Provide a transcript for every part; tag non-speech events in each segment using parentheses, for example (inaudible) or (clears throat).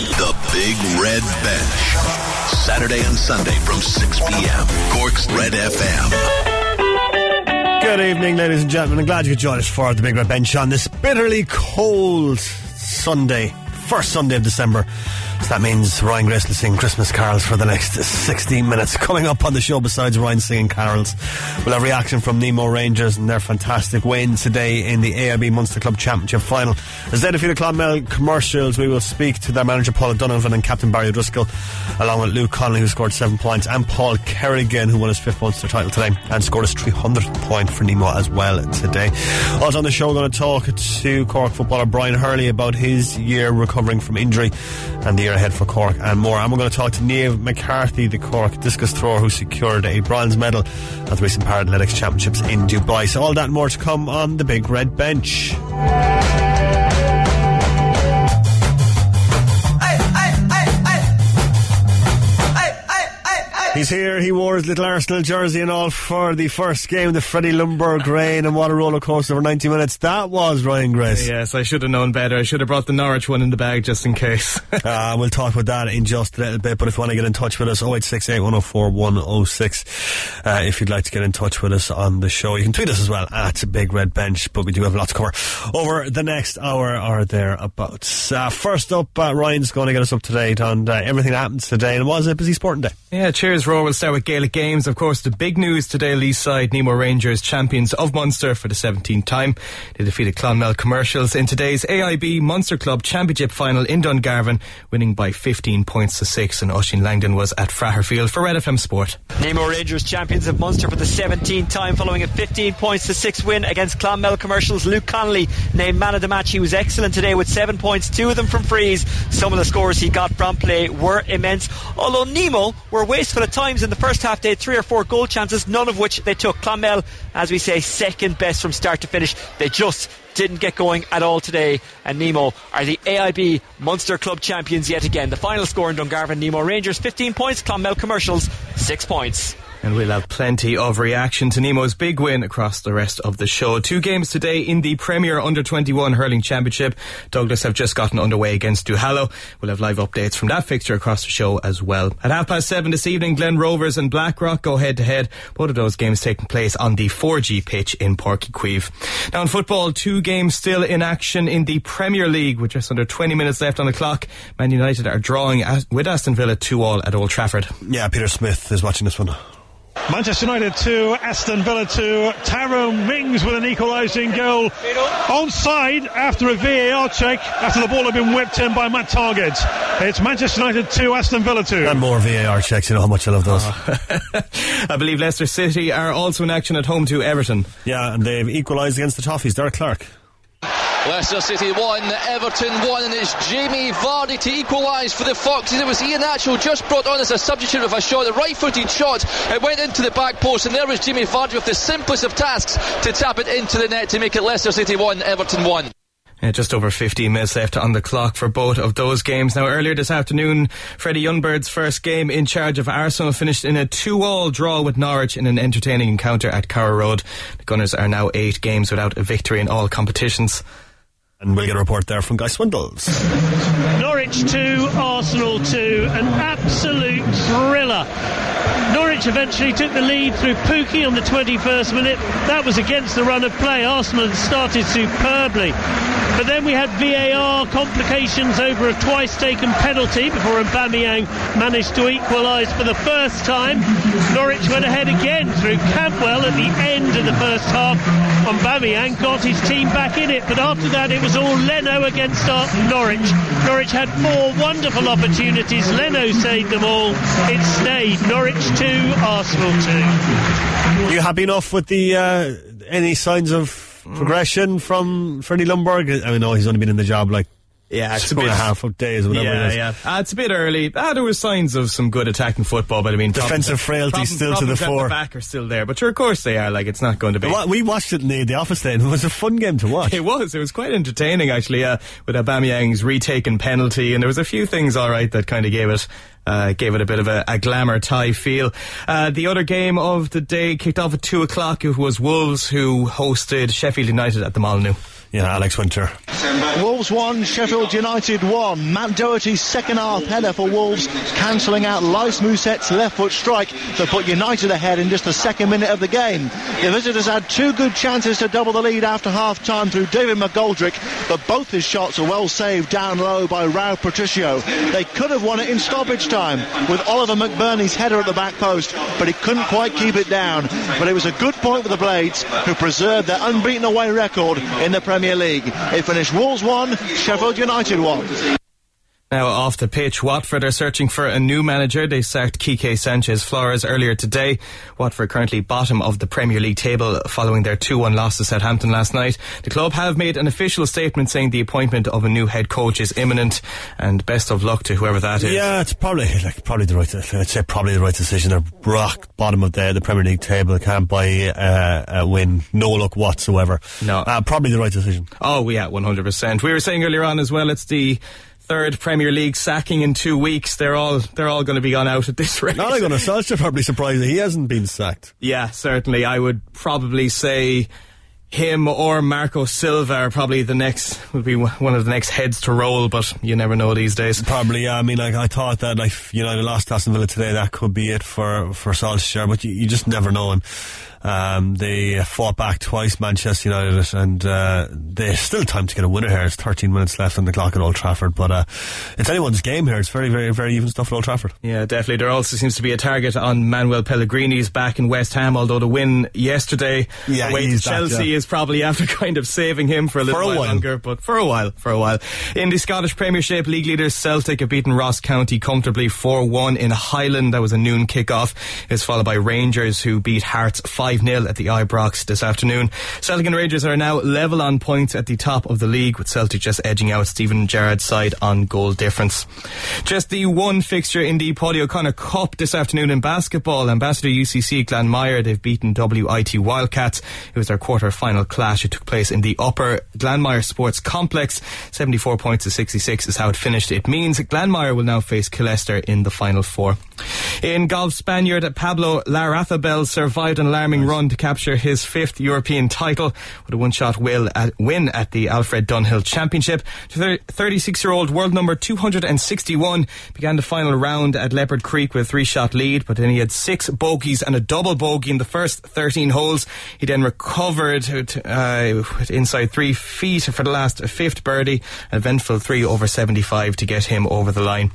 The Big Red Bench. Saturday and Sunday from 6 p.m. Cork's Red FM. Good evening, ladies and gentlemen. I'm glad you could join us for the Big Red Bench on this bitterly cold Sunday, first Sunday of December. That means Ryan Grace will sing Christmas carols for the next 16 minutes. (laughs) Coming up on the show, besides Ryan singing carols, we'll have reaction from Nemo Rangers and their fantastic win today in the AIB Munster Club Championship final. As they defeated Clonmel commercials, we will speak to their manager Paul Donovan and captain Barry O'Driscoll, along with Luke Connolly, who scored seven points, and Paul Kerrigan, who won his fifth Munster title today and scored his 300th point for Nemo as well today. Also on the show, we're going to talk to Cork footballer Brian Hurley about his year recovering from injury and the year ahead for Cork and more. And we're going to talk to Niamh McCarthy, the Cork discus thrower who secured a bronze medal at the recent Paralympics Championships in Dubai. So all that more to come on the big red bench. He's here. He wore his little Arsenal jersey and all for the first game, the Freddie Ljungberg reign, and what a roller coaster over 90 minutes that was, Ryan Grace. Yes, I should have known better. I should have brought the Norwich one in the bag just in case. uh, (laughs) we'll talk about that in just a little bit, but if you want to get in touch with us, 0868 104 106. Uh, if you'd like to get in touch with us on the show, you can tweet us as well at Big Red Bench, but we do have a lot to cover over the next hour or thereabouts. Uh, first up, uh, Ryan's going to get us up to date on uh, everything that happens today, and was a busy sporting day. Yeah, cheers, Roar. We'll start with Gaelic Games. Of course, the big news today, Lee's side, Nemo Rangers, champions of Munster for the 17th time. They defeated Clonmel Commercials in today's AIB Munster Club Championship final in Dungarvan, winning by 15 points to 6. And Oisin Langan was at Fraher Field for Red FM Sport. Nemo Rangers, champions of Munster for the 17th time, following a 15 points to 6 win against Clonmel Commercials. Luke Connolly named man of the match. He was excellent today with 7 points, two of them from frees. Some of the scores he got from play were immense. Although Nemo were wasteful at times in the first half, they had three or four goal chances, none of which they took. Clonmel, as we say, second best from start to finish. They just didn't get going at all today. And Nemo are the AIB Munster Club champions yet again. The final score in Dungarvan, Nemo Rangers 15 points, Clonmel Commercials 6 points. And we'll have plenty of reaction to Nemo's big win across the rest of the show. Two games today in the Premier Under 21 Hurling Championship. Douglas have just gotten underway against Duhallow. We'll have live updates from that fixture across the show as well. At half past seven this evening, Glen Rovers and Blackrock go head to head. Both of those games taking place on the 4G pitch in Uí Now in football, two games still in action in the Premier League with just under 20 minutes left on the clock. Man United are drawing with Aston Villa 2 all at Old Trafford. Yeah, Peter Smith is watching this one. Manchester United 2, Aston Villa 2. Tyrone Mings with an equalising goal. Onside after a VAR check, after the ball had been whipped in by Matt Targett. It's Manchester United 2, Aston Villa 2. And more VAR checks, you know how much I love those. Oh. (laughs) I believe Leicester City are also in action at home to Everton. Yeah, and they've equalised against the Toffees. Derek Clark. Leicester City 1, Everton 1, and it's Jamie Vardy to equalise for the Foxes. It was Iheanacho just brought on as a substitute with a shot, a right footed shot. It went into the back post, and there was Jamie Vardy with the simplest of tasks to tap it into the net to make it Leicester City 1, Everton 1. Yeah, just over 15 minutes left on the clock for both of those games. Now, earlier this afternoon, Freddie Ljungberg's first game in charge of Arsenal finished in a 2-all draw with Norwich in an entertaining encounter at Carrow Road. The Gunners are now eight games without a victory in all competitions. And we'll get a report there from Guy Swindles. Norwich 2, Arsenal 2, an absolute thriller. Norwich eventually took the lead through Pukki on the 21st minute. That was against the run of play. Arsenal had started superbly. But then we had VAR complications over a twice taken penalty before Aubameyang managed to equalise for the first time. Norwich went ahead again through Cantwell at the end of the first half. Aubameyang got his team back in it, but after that it was all Leno against Norwich. Norwich had four wonderful opportunities. Leno saved them all. It stayed Norwich 2, Arsenal 2. You happy enough with the uh, any signs of progression from Freddie Ljungberg? I know he's only been in the job like yeah, it's two a bit and a half of days, whatever yeah, it is. yeah. Uh, it's a bit early. Ah, there were signs of some good attacking football, but I mean, Defensive problems- frailty problems- still to the fore. The back are still there, but sure, of course they are. Like it's not going to be. Wa- We watched it in the, the office then. (laughs) It was a fun game to watch. It was. It was quite entertaining, actually, uh, with Aubameyang's retaken penalty, and there was a few things, all right, that kind of gave it. Uh, gave it a bit of a, a glamour tie feel. Uh, the other game of the day kicked off at two o'clock. It was Wolves who hosted Sheffield United at the Molyneux. Yeah, Alex Winter. Wolves 1, Sheffield United 1. Matt Doherty's second half header for Wolves, cancelling out Lys Mousset's left foot strike to put United ahead in just the second minute of the game. The visitors had two good chances to double the lead after half time through David McGoldrick, but both his shots were well saved down low by Rui Patrício. They could have won it in stoppage time with Oliver McBurnie's header at the back post, but he couldn't quite keep it down. But it was a good point for the Blades, who preserved their unbeaten away record in the Premier League. It finished Wolves 1, Sheffield United 1. Now off the pitch, Watford are searching for a new manager. They sacked Quique Sanchez Flores earlier today. Watford currently bottom of the Premier League table following their 2-1 loss to Southampton last night. The club have made an official statement saying the appointment of a new head coach is imminent and best of luck to whoever that is. Yeah, it's probably like probably the right. I'd say probably the right decision. They're rock bottom of the the Premier League table. Can't buy uh, a win. No luck whatsoever. No, uh, probably the right decision. Oh, yeah, one hundred percent. We were saying earlier on as well. It's the third Premier League sacking in two weeks. They're all they're all going to be gone out at this (laughs) rate. Not going to Solskjaer probably surprised that he hasn't been sacked. Yeah, certainly. I would probably say him or Marco Silva are probably the next would be one of the next heads to roll, but you never know these days. Probably, yeah. I mean, like I thought that like you know the last Aston Villa today, that could be it for for Solskjaer, but you, you just never know. And um, they fought back twice, Manchester United, and uh, there's still time to get a winner here. It's 13 minutes left on the clock at Old Trafford, but uh, it's anyone's game here. It's very, very, very even stuff at Old Trafford. Yeah, definitely. There also seems to be a target on Manuel Pellegrini's back in West Ham, although the win yesterday yeah, away Chelsea yeah. is probably (laughs) after kind of saving him for a little for a while, while, longer, but for a while, for a while. In the Scottish Premiership, league leaders Celtic have beaten Ross County comfortably 4-1 in Highland. That was a noon kickoff. It's followed by Rangers who beat Hearts 5-0 at the Ibrox this afternoon. Celtic and Rangers are now level on points at the top of the league, with Celtic just edging out Steven Gerrard's side on goal difference. Just the one fixture in the Paddy O'Connor Cup this afternoon in basketball. Ambassador UCC Glanmire, they've beaten WIT Wildcats. It was their quarter final clash. It took place in the upper Glanmire Sports Complex. 74 points to 66 is how it finished. It means Glanmire will now face Killester in the final four. In golf, Spaniard Pablo Larrazabal survived an alarming run to capture his fifth European title with a one-shot win at the Alfred Dunhill Championship. The 36-year-old world number 261 began the final round at Leopard Creek with a three-shot lead, but then he had six bogeys and a double bogey in the first 13 holes. He then recovered uh, inside three feet for the last fifth birdie, an eventful three over 75 to get him over the line.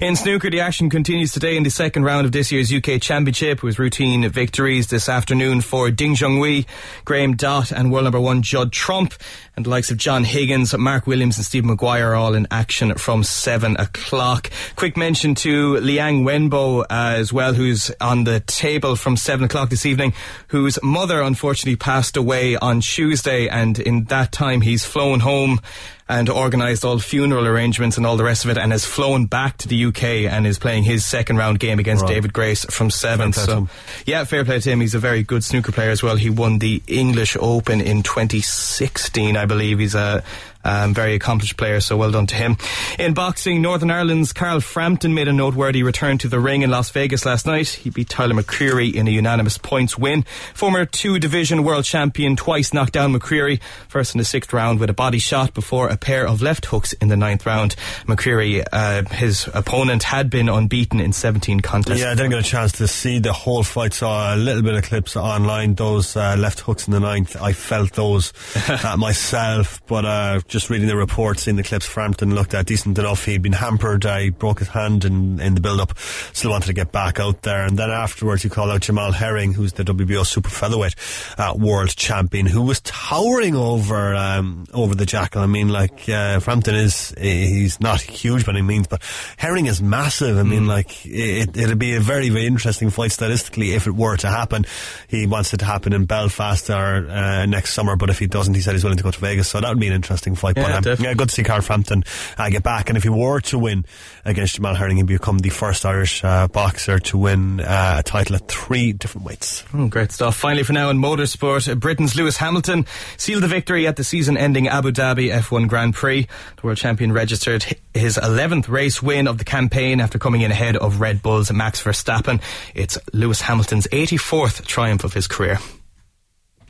In snooker, the action continues today in the second round of this year's UK Championship with routine victories this afternoon for Ding Junhui, Graham Dott and world number one Judd Trump and the likes of John Higgins, Mark Williams and Steve Maguire are all in action from 7 o'clock. Quick mention to Liang Wenbo uh, as well, who's on the table from 7 o'clock this evening, whose mother unfortunately passed away on Tuesday and in that time he's flown home and organised all funeral arrangements and all the rest of it and has flown back to the UK and is playing his second round game against Right. David Grace from seven. Fair play to So yeah, fair play to him. He's a very good snooker player as well. He won the English Open in 2016, I believe. He's a um, very accomplished player, so well done to him. In boxing, Northern Ireland's Carl Frampton made a noteworthy return to the ring in Las Vegas last night. He beat Tyler McCreary in a unanimous points win. Former two-division world champion twice knocked down McCreary, first in the sixth round with a body shot before a pair of left hooks in the ninth round. McCreary, uh, his opponent, had been unbeaten in 17 contests. Yeah, I didn't get a chance to see the whole fight. Saw a little bit of clips online. Those uh, left hooks in the ninth, I felt those (laughs) uh, myself. But uh, just reading the reports, seeing the clips, Frampton looked at decent enough. He'd been hampered. Uh, he broke his hand in, in the build-up. Still wanted to get back out there. And then afterwards, he called out Jamel Herring, who's the WBO super featherweight uh, world champion, who was towering over um, over the jackal. I mean, like uh, Frampton is he's not huge by any means, but Herring is massive. I mean, like it, it'd be a very very interesting fight statistically if it were to happen. He wants it to happen in Belfast or uh, next summer, but if he doesn't, he said he's willing to go to Vegas. So that would be an interesting fight. Yeah, but um, yeah, good to see Carl Frampton uh, get back. And if he were to win against Jamel Herring, he'd become the first Irish uh, boxer to win uh, a title at three different weights. Oh, great stuff. Finally, for now in motorsport, Britain's Lewis Hamilton sealed the victory at the season-ending Abu Dhabi F1 Grand Prix. The world champion registered his 11th race win of the campaign after coming in ahead of Red Bull's Max Verstappen. It's Lewis Hamilton's 84th triumph of his career.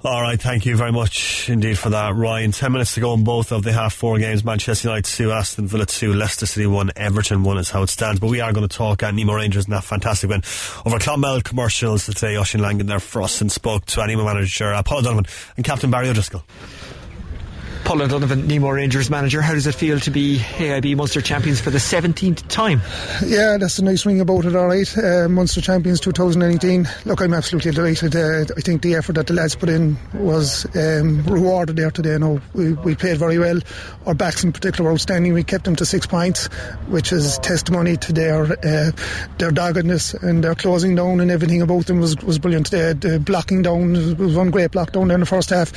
All right, thank you very much indeed for that, Ryan. Ten minutes to go in both of the half four games. Manchester United 2, Aston Villa 2, Leicester City 1, Everton 1 is how it stands. But we are going to talk at Nemo Rangers and that fantastic win over Clonmel commercials today. Oisin Langan there for us and spoke to Nemo manager uh, Paul Donovan and Captain Barry O'Driscoll. Paul Donovan, Nemo Rangers manager. How does it feel to be AIB Munster champions for the 17th time? Yeah, that's a nice ring about it, all right. Uh, Munster champions 2018. Look, I'm absolutely delighted. Uh, I think the effort that the lads put in was um, rewarded there today. No, we, we played very well. Our backs in particular were outstanding. We kept them to six points, which is testimony to their uh, their doggedness and their closing down and everything about them was, was brilliant. The, the blocking down was one great block down in the first half,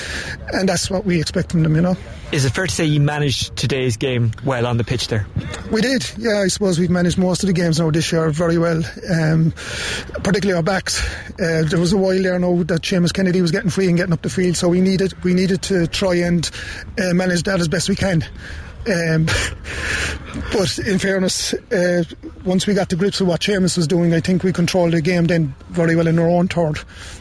and that's what we expect from them, you know. Is it fair to say you managed today's game well on the pitch there? We did, yeah. I suppose we've managed most of the games now this year very well, um, particularly our backs. Uh, there was a while there now that Seamus Kennedy was getting free and getting up the field, so we needed we needed to try and uh, manage that as best we can. Um, but in fairness, uh, once we got to grips with what Seamus was doing, I think we controlled the game then very well in our own third.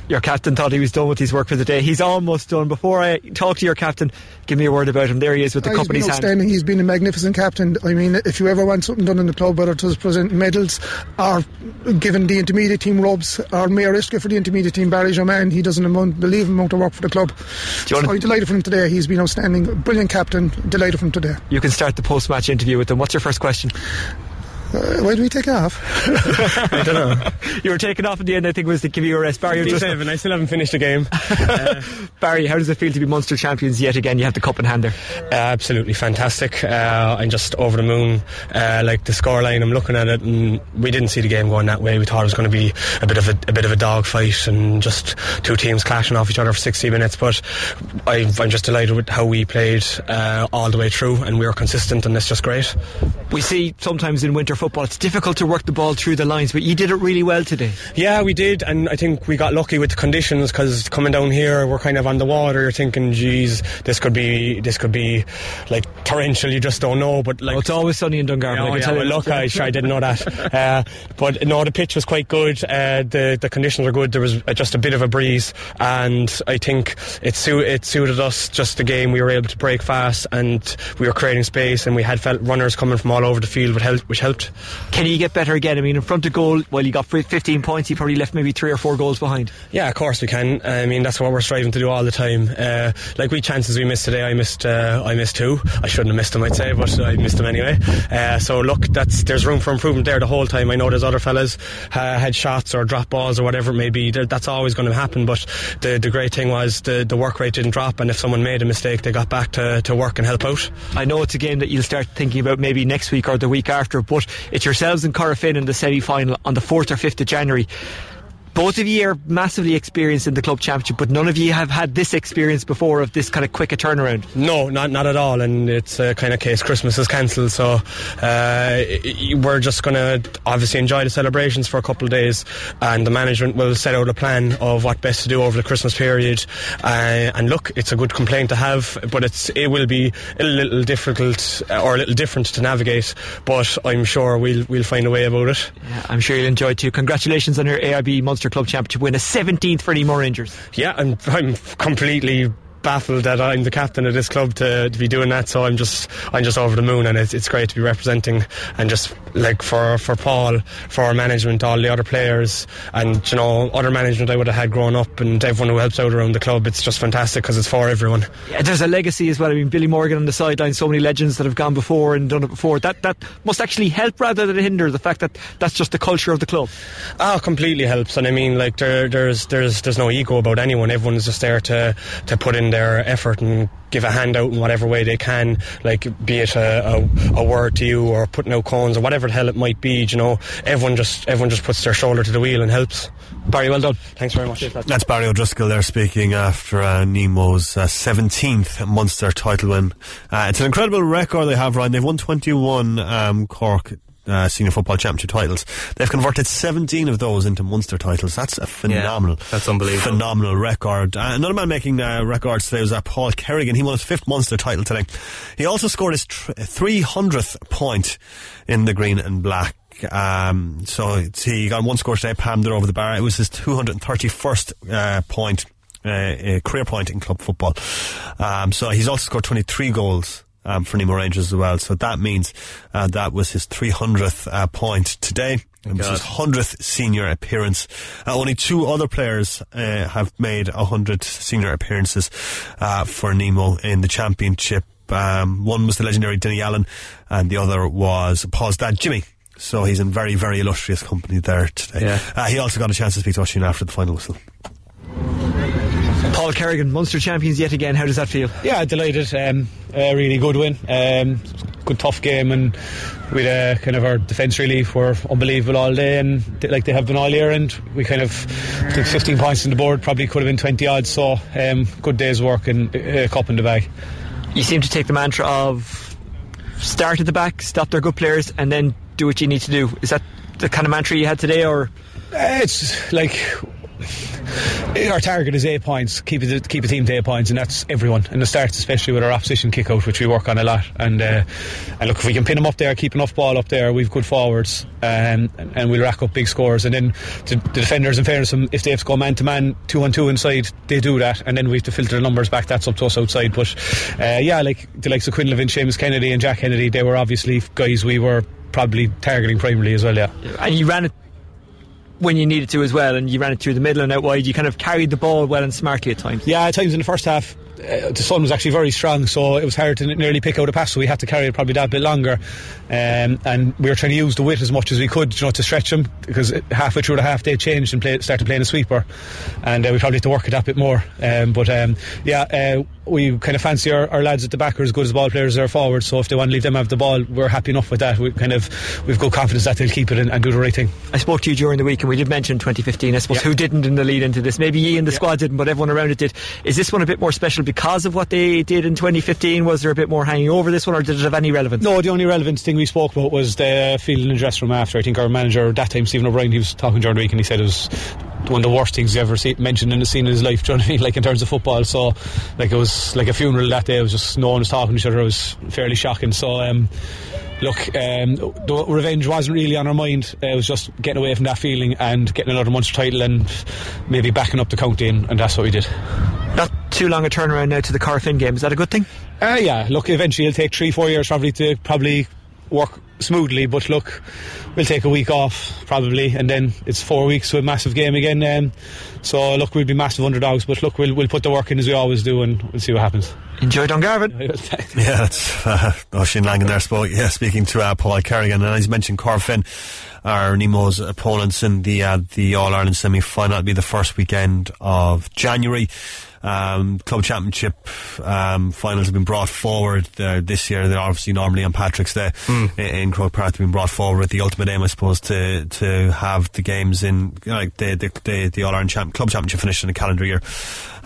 Your captain thought he was done with his work for the day. He's almost done. Before I talk to your captain, give me a word about him. There he is with the He's company's been hand. outstanding. He's been a magnificent captain. I mean, if you ever want something done in the club, whether it was presenting medals or giving the intermediate team rubs or Mayor Iska for the intermediate team, Barry Germain, he does an unbelievable amount of work for the club. So I'm delighted for him today. He's been outstanding. Brilliant captain. Delighted for him today. You can start the post-match interview with them. What's your first question? Uh, why do we take off? (laughs) I don't know. You were taken off at the end, I think, was to give you a rest. Barry, you're just- Seven. I still haven't finished the game. (laughs) Barry, how does it feel to be Munster champions yet again? You have the cup in hand there. Uh, absolutely fantastic. Uh, I'm just over the moon. Uh, like the scoreline, I'm looking at it, and we didn't see the game going that way. We thought it was going to be a bit of a, a bit of a dog fight and just two teams clashing off each other for 60 minutes. But I, I'm just delighted with how we played uh, all the way through, and we were consistent, and it's just great. We see sometimes in winter football it's difficult to work the ball through the lines, but you did it really well today. Yeah, we did, and I think we got lucky with the conditions because coming down here, we're kind of on the water. You're thinking, geez, this could be this could be like torrential. You just don't know. But like, Well, it's always sunny in Dungarvan. I oh, can yeah, well, look, I, sure, I didn't know that. (laughs) Uh, but no, the pitch was quite good. Uh, the the conditions were good. There was uh, just a bit of a breeze, and I think it su- it suited us. Just the game, we were able to break fast, and we were creating space, and we had felt runners coming from all over the field, which helped. Which helped. Can you get better again? I mean, in front of goal, well, you got 15 points. You probably left maybe three or four goals behind. Yeah, of course we can. I mean, that's what we're striving to do all the time. Uh, like we chances we missed today, I missed. Uh, I missed two. I shouldn't have missed them, I'd say, but I missed them anyway. Uh, so look, that's there's room for improvement there the whole time. I know there's other fellas uh, had shots or drop balls or whatever it may be. That's always going to happen. But the the great thing was the the work rate didn't drop, and if someone made a mistake, they got back to, to work and help out. I know it's a game that you'll start thinking about maybe next week or the week after, but it's yourselves and Corofin in the semi final on the 4th or 5th of January. Both of you are massively experienced in the club championship, but none of you have had this experience before of this kind of quick a turnaround. No, not not at all, and it's a kind of case Christmas is cancelled, so uh, we're just going to obviously enjoy the celebrations for a couple of days, and the management will set out a plan of what best to do over the Christmas period. Uh, and look, it's a good complaint to have, but it's it will be a little difficult uh, or a little different to navigate, but I'm sure we'll we'll find a way about it. Yeah, I'm sure you'll enjoy it too. Congratulations on your AIB Munster Club Championship win, a 17th for Nemo Rangers. Yeah, I'm I'm completely baffled that I'm the captain of this club to, to be doing that. So I'm just I'm just over the moon, and it's, it's great to be representing and just like for for Paul, for our management, all the other players, and you know other management I would have had growing up, and everyone who helps out around the club. It's just fantastic because it's for everyone. Yeah, there's a legacy as well. I mean, Billy Morgan on the sideline, so many legends that have gone before and done it before. That that must actually help rather than hinder the fact that that's just the culture of the club. Ah, completely helps, and I mean, like there, there's there's there's no ego about anyone. Everyone's just there to to put in their effort and give a hand out in whatever way they can, like be it a, a, a word to you or putting out cones or whatever the hell it might be. You know, everyone just everyone just puts their shoulder to the wheel and helps. Barry, well done. Thanks very much. That's Barry O'Driscoll there speaking after uh, Nemo's uh, 17th Munster title win. Uh, it's an incredible record they have, Ryan. They've won 21 um, Cork uh, senior football championship titles. They've converted 17 of those into Munster titles. That's a phenomenal, that's unbelievable. phenomenal record. Uh, another man making uh, records today was uh, Paul Kerrigan. He won his fifth Munster title today. He also scored his tr- 300th point in the green and black. Um, so he got one score today, palmed it over the bar. It was his 231st uh, point uh, career point in club football. Um, so he's also scored 23 goals um, for Nemo Rangers as well. So that means uh, that was his 300th uh, point today. It was his 100th senior appearance. Uh, only two other players uh, have made 100 senior appearances uh, for Nemo in the championship. Um, one was the legendary Denny Allen, and the other was Paul's dad, Jimmy. So he's in very, very illustrious company there today. Yeah. Uh, he also got a chance to speak to Oisin after the final whistle. Paul Kerrigan, Munster champions yet again. How does that feel? Yeah, delighted. Um, a really good win. Um, good tough game, and we uh, kind of our defence relief were unbelievable all day, and they, like they have been all year. And we kind of took 15 points on the board. Probably could have been 20 odds. So um, good day's work and a cup in the bag. You seem to take the mantra of start at the back, stop their good players, and then do what you need to do. Is that the kind of mantra you had today, or? Uh, it's like our target is eight points. Keep it, keep a team to eight points, and that's everyone. And it starts especially with our opposition kick out, which we work on a lot. And uh, and look, if we can pin them up there, keep enough ball up there, we've good forwards, um, and, we'll rack up big scores. And then the, defenders, in fairness, if they have to go man to man, two on two inside, they do that, and then we have to filter the numbers back. That's up to us outside. But uh, yeah, like the likes of Quinlan, Seamus Kennedy, and Jack Kennedy, they were obviously guys we were probably targeting primarily as well. Yeah, and you ran it when you needed to as well, and you ran it through the middle and out wide. You kind of carried the ball well and smartly at times. Yeah, at times in the first half, uh, the sun was actually very strong, so it was hard to nearly pick out a pass. So we had to carry it probably that bit longer, um, and we were trying to use the width as much as we could, you know, to stretch them because halfway through the half they changed and play, started playing a sweeper, and uh, we probably had to work it that bit more. Um, but um, yeah, uh, we kind of fancy our, our, lads at the back are as good as ball players as our forwards. So if they want to leave them have the ball, we're happy enough with that. We kind of we've got confidence that they'll keep it and, and, do the right thing. I spoke to you during the week, and we did mention 2015. I suppose yeah. who didn't in the lead into this? Maybe ye and the yeah. squad didn't, but everyone around it did. Is this one a bit more special because of what they did in 2015? Was there a bit more hanging over this one, or did it have any relevance? No, the only relevant thing we spoke about was the field in the dressing room after. I think our manager at that time, Stephen O'Brien, he was talking during the week, and he said it was one of the worst things he ever see, mentioned in the scene in his life. (laughs) Do you know what I mean? Like in terms of football, so like it was like a funeral that day. It was just no one was talking to each other. It was fairly shocking. So um, look, um, the revenge wasn't really on our mind. It was just getting away from that feeling and getting another Munster title and maybe backing up the county, and, and that's what we did. Not too long a turnaround now to the Corofin game. Is that a good thing? Uh, yeah. Look, eventually it'll take three, four years probably to probably work smoothly. But look, we'll take a week off probably, and then it's four weeks to a massive game again. Um, so look, we'll be massive underdogs, but look, we'll we'll put the work in as we always do, and we'll see what happens. Enjoy Dungarvan. (laughs) yeah, that's uh, Oisin Langan there. Spoke, yeah, speaking to uh, Paul Kerrigan, and as you mentioned, Corofin are Nemo's opponents in the uh, the All Ireland semi final. It'll be the first weekend of January. Um, club championship um, finals have been brought forward uh, this year. They're obviously normally on Patrick's Day mm. in, in Croke Park. They've been brought forward with the ultimate aim, I suppose, to to have the games in like the the, the, the All Ireland champ, club championship finished in the calendar year.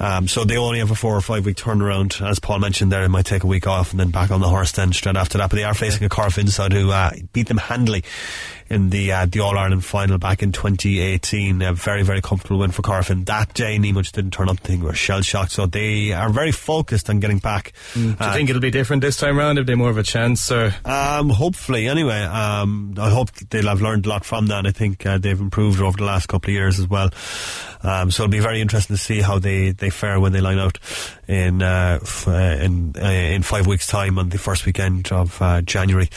Um, so they only have a four or five week turnaround. As Paul mentioned there, they might take a week off and then back on the horse then straight after that. But they are facing a Corofin side who uh, beat them handily in the uh, the All Ireland final back in 2018. A very very comfortable win for Corofin. That day, Nemo just didn't turn up. They were shell shocked. So they are very focused on getting back. Mm. Do you uh, think it'll be different this time round? Have they more of a chance? Or um, hopefully, anyway. Um, I hope they'll have learned a lot from that. I think uh, they've improved over the last couple of years as well. Um, so it'll be very interesting to see how they, they fare when they line out in uh, f- uh, in uh, in five weeks' time on the first weekend of uh, January.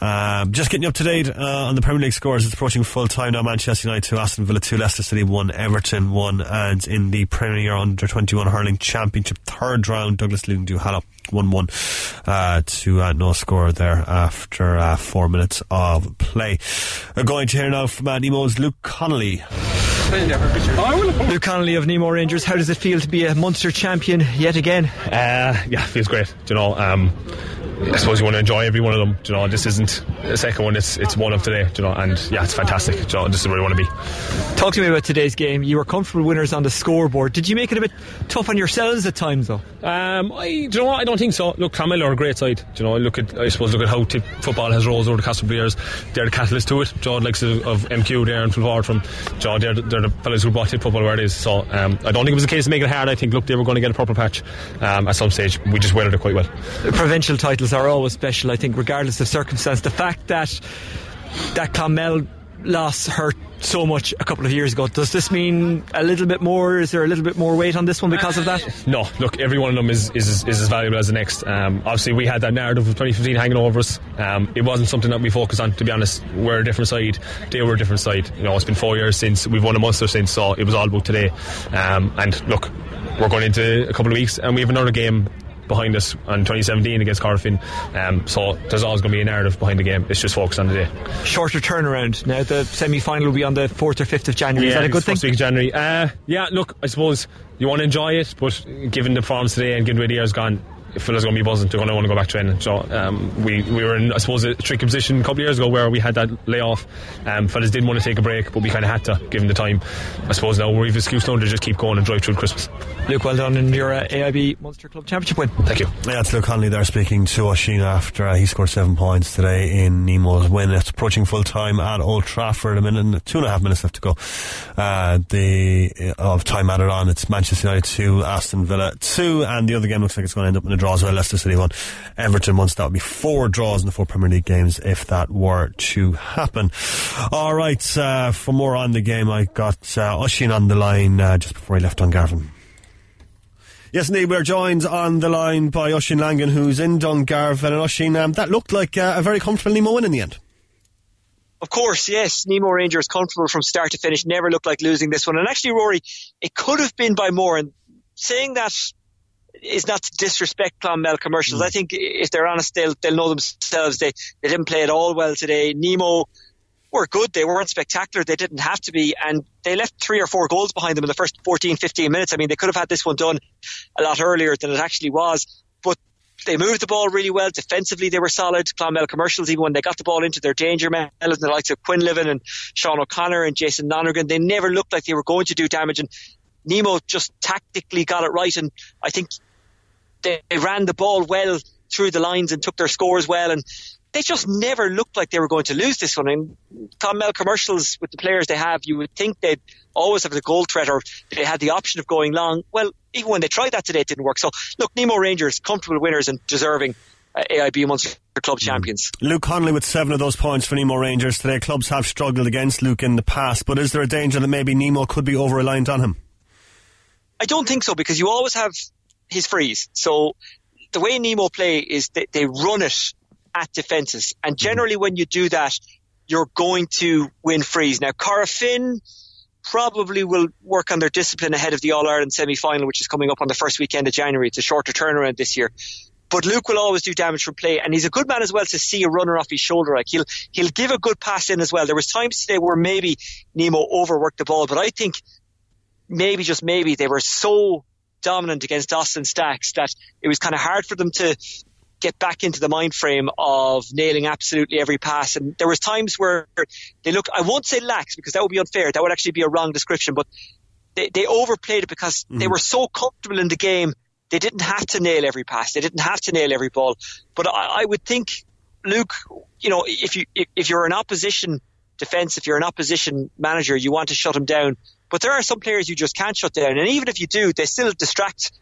Um, just getting up to date on the Premier League scores. It's approaching full time now. Manchester United 2, Aston Villa 2, Leicester City 1, Everton 1. And in the Premier Under 21 Hurling Championship third round, Douglas leading Duhallow 1 1 uh, to no score there after four minutes of play. We're going to hear now from uh, Nemo's Luke Connolly. Luke Connolly of Nemo Rangers, how does it feel to be a Munster champion yet again? Uh, yeah, feels great. Do you know, um, I suppose you want to enjoy every one of them. Do you know, this isn't the second one; it's it's one of today. Do you know, and yeah, it's fantastic. Do you know, this is where you want to be. Talk to me about today's game. You were comfortable winners on the scoreboard. Did you make it a bit tough on yourselves at times, though? Um, I, do you know what? I don't think so. Look, Clonmel are a great side. Do you know, look at I suppose look at how tip football has rose over the past couple of years. They're the catalyst to it. John likes of, of MQ there and from forward from John. They're, they're the fellas who brought tip football where it is. So um, I don't think it was a case of making it hard. I think look, they were going to get a proper patch um, at some stage. We just weathered it quite well. Provincial are always special. I think, regardless of circumstance, the fact that that Clonmel loss hurt so much a couple of years ago. Does this mean a little bit more? Is there a little bit more weight on this one because of that? No, look, every one of them is, is, is as valuable as the next. Um, obviously, we had that narrative of 2015 hanging over us. Um, it wasn't something that we focused on, to be honest. We're a different side. They were a different side. You know, it's been four years since we've won a Munster since, so it was all about today. Um, and look, we're going into a couple of weeks and we have another game behind us on 2017 against Corofin. Um, so there's always going to be a narrative behind the game. It's just focused on the day. Shorter turnaround. Now the semi final will be on the 4th or 5th of January. Yeah, Is that a good thing? First week of January. Uh, yeah, look, I suppose you want to enjoy it, but given the performance today and given way the year's gone, fellas going to be buzzing. They're going to want to go back to training. So um, we we were in, I suppose, a tricky position a couple of years ago where we had that layoff. Um, fellas didn't want to take a break, but we kind of had to, given the time. I suppose now we've excuse now to just keep going and drive through Christmas. Luke, well done in your uh, AIB Munster Club Championship win. Thank you. Yeah, it's Luke Connolly there speaking to Oisin after uh, he scored seven points today in Nemo's win. It's approaching full time at Old Trafford. A minute, and two and a half minutes left to go. Uh, the uh, of time added on. It's Manchester United two, Aston Villa two, and the other game looks like it's going to end up in a draw as well. Leicester City one, Everton once. That would be four draws in the four Premier League games if that were to happen. All right, uh, for more on the game, I got uh, Oisin on the line uh, just before he left Dungarvan. Yes, indeed, we're joined on the line by Oisin Langan, who's in Dungarvan. And Oisin, um, that looked like uh, a very comfortable Nemo win in the end. Of course, yes. Nemo Rangers comfortable from start to finish. Never looked like losing this one. And actually, Rory, it could have been by more. And saying that is not to disrespect Clonmel commercials. Mm. I think if they're honest, they'll they'll know themselves. They they didn't play at all well today. Nemo were good. They weren't spectacular. They didn't have to be. And they left three or four goals behind them in the first 14, 15 minutes. I mean, they could have had this one done a lot earlier than it actually was. But they moved the ball really well. Defensively, they were solid. Clonmel commercials, even when they got the ball into their danger men, the likes of Quinlivan and Sean O'Connor and Jason Lonergan, they never looked like they were going to do damage. And Nemo just tactically got it right. And I think they, they ran the ball well through the lines and took their scores well. And they just never looked like they were going to lose this one. And Clonmel commercials with the players they have, you would think they'd always have the goal threat or they had the option of going long. Well, even when they tried that today, it didn't work. So look, Nemo Rangers, comfortable winners and deserving uh, AIB Munster Club champions. Luke Connolly with seven of those points for Nemo Rangers today. Clubs have struggled against Luke in the past, but is there a danger that maybe Nemo could be over reliant on him? I don't think so because you always have his freeze. So the way Nemo play is they, they run it at defences. And mm-hmm. generally when you do that, you're going to win freeze. Now, Corofin probably will work on their discipline ahead of the All Ireland semi final, which is coming up on the first weekend of January. It's a shorter turnaround this year. But Luke will always do damage from play, and he's a good man as well to see a runner off his shoulder. Like he'll he'll give a good pass in as well. There was times today where maybe Nemo overworked the ball, but I think maybe just maybe they were so dominant against Austin Stacks that it was kind of hard for them to get back into the mind frame of nailing absolutely every pass. And there was times where they look, I won't say lax because that would be unfair. That would actually be a wrong description, but they, they overplayed it because mm-hmm. they were so comfortable in the game. They didn't have to nail every pass. They didn't have to nail every ball. But I, I would think, Luke, you know, if you, if, if you're an opposition defense, if you're an opposition manager, you want to shut them down. But there are some players you just can't shut down. And even if you do, they still distract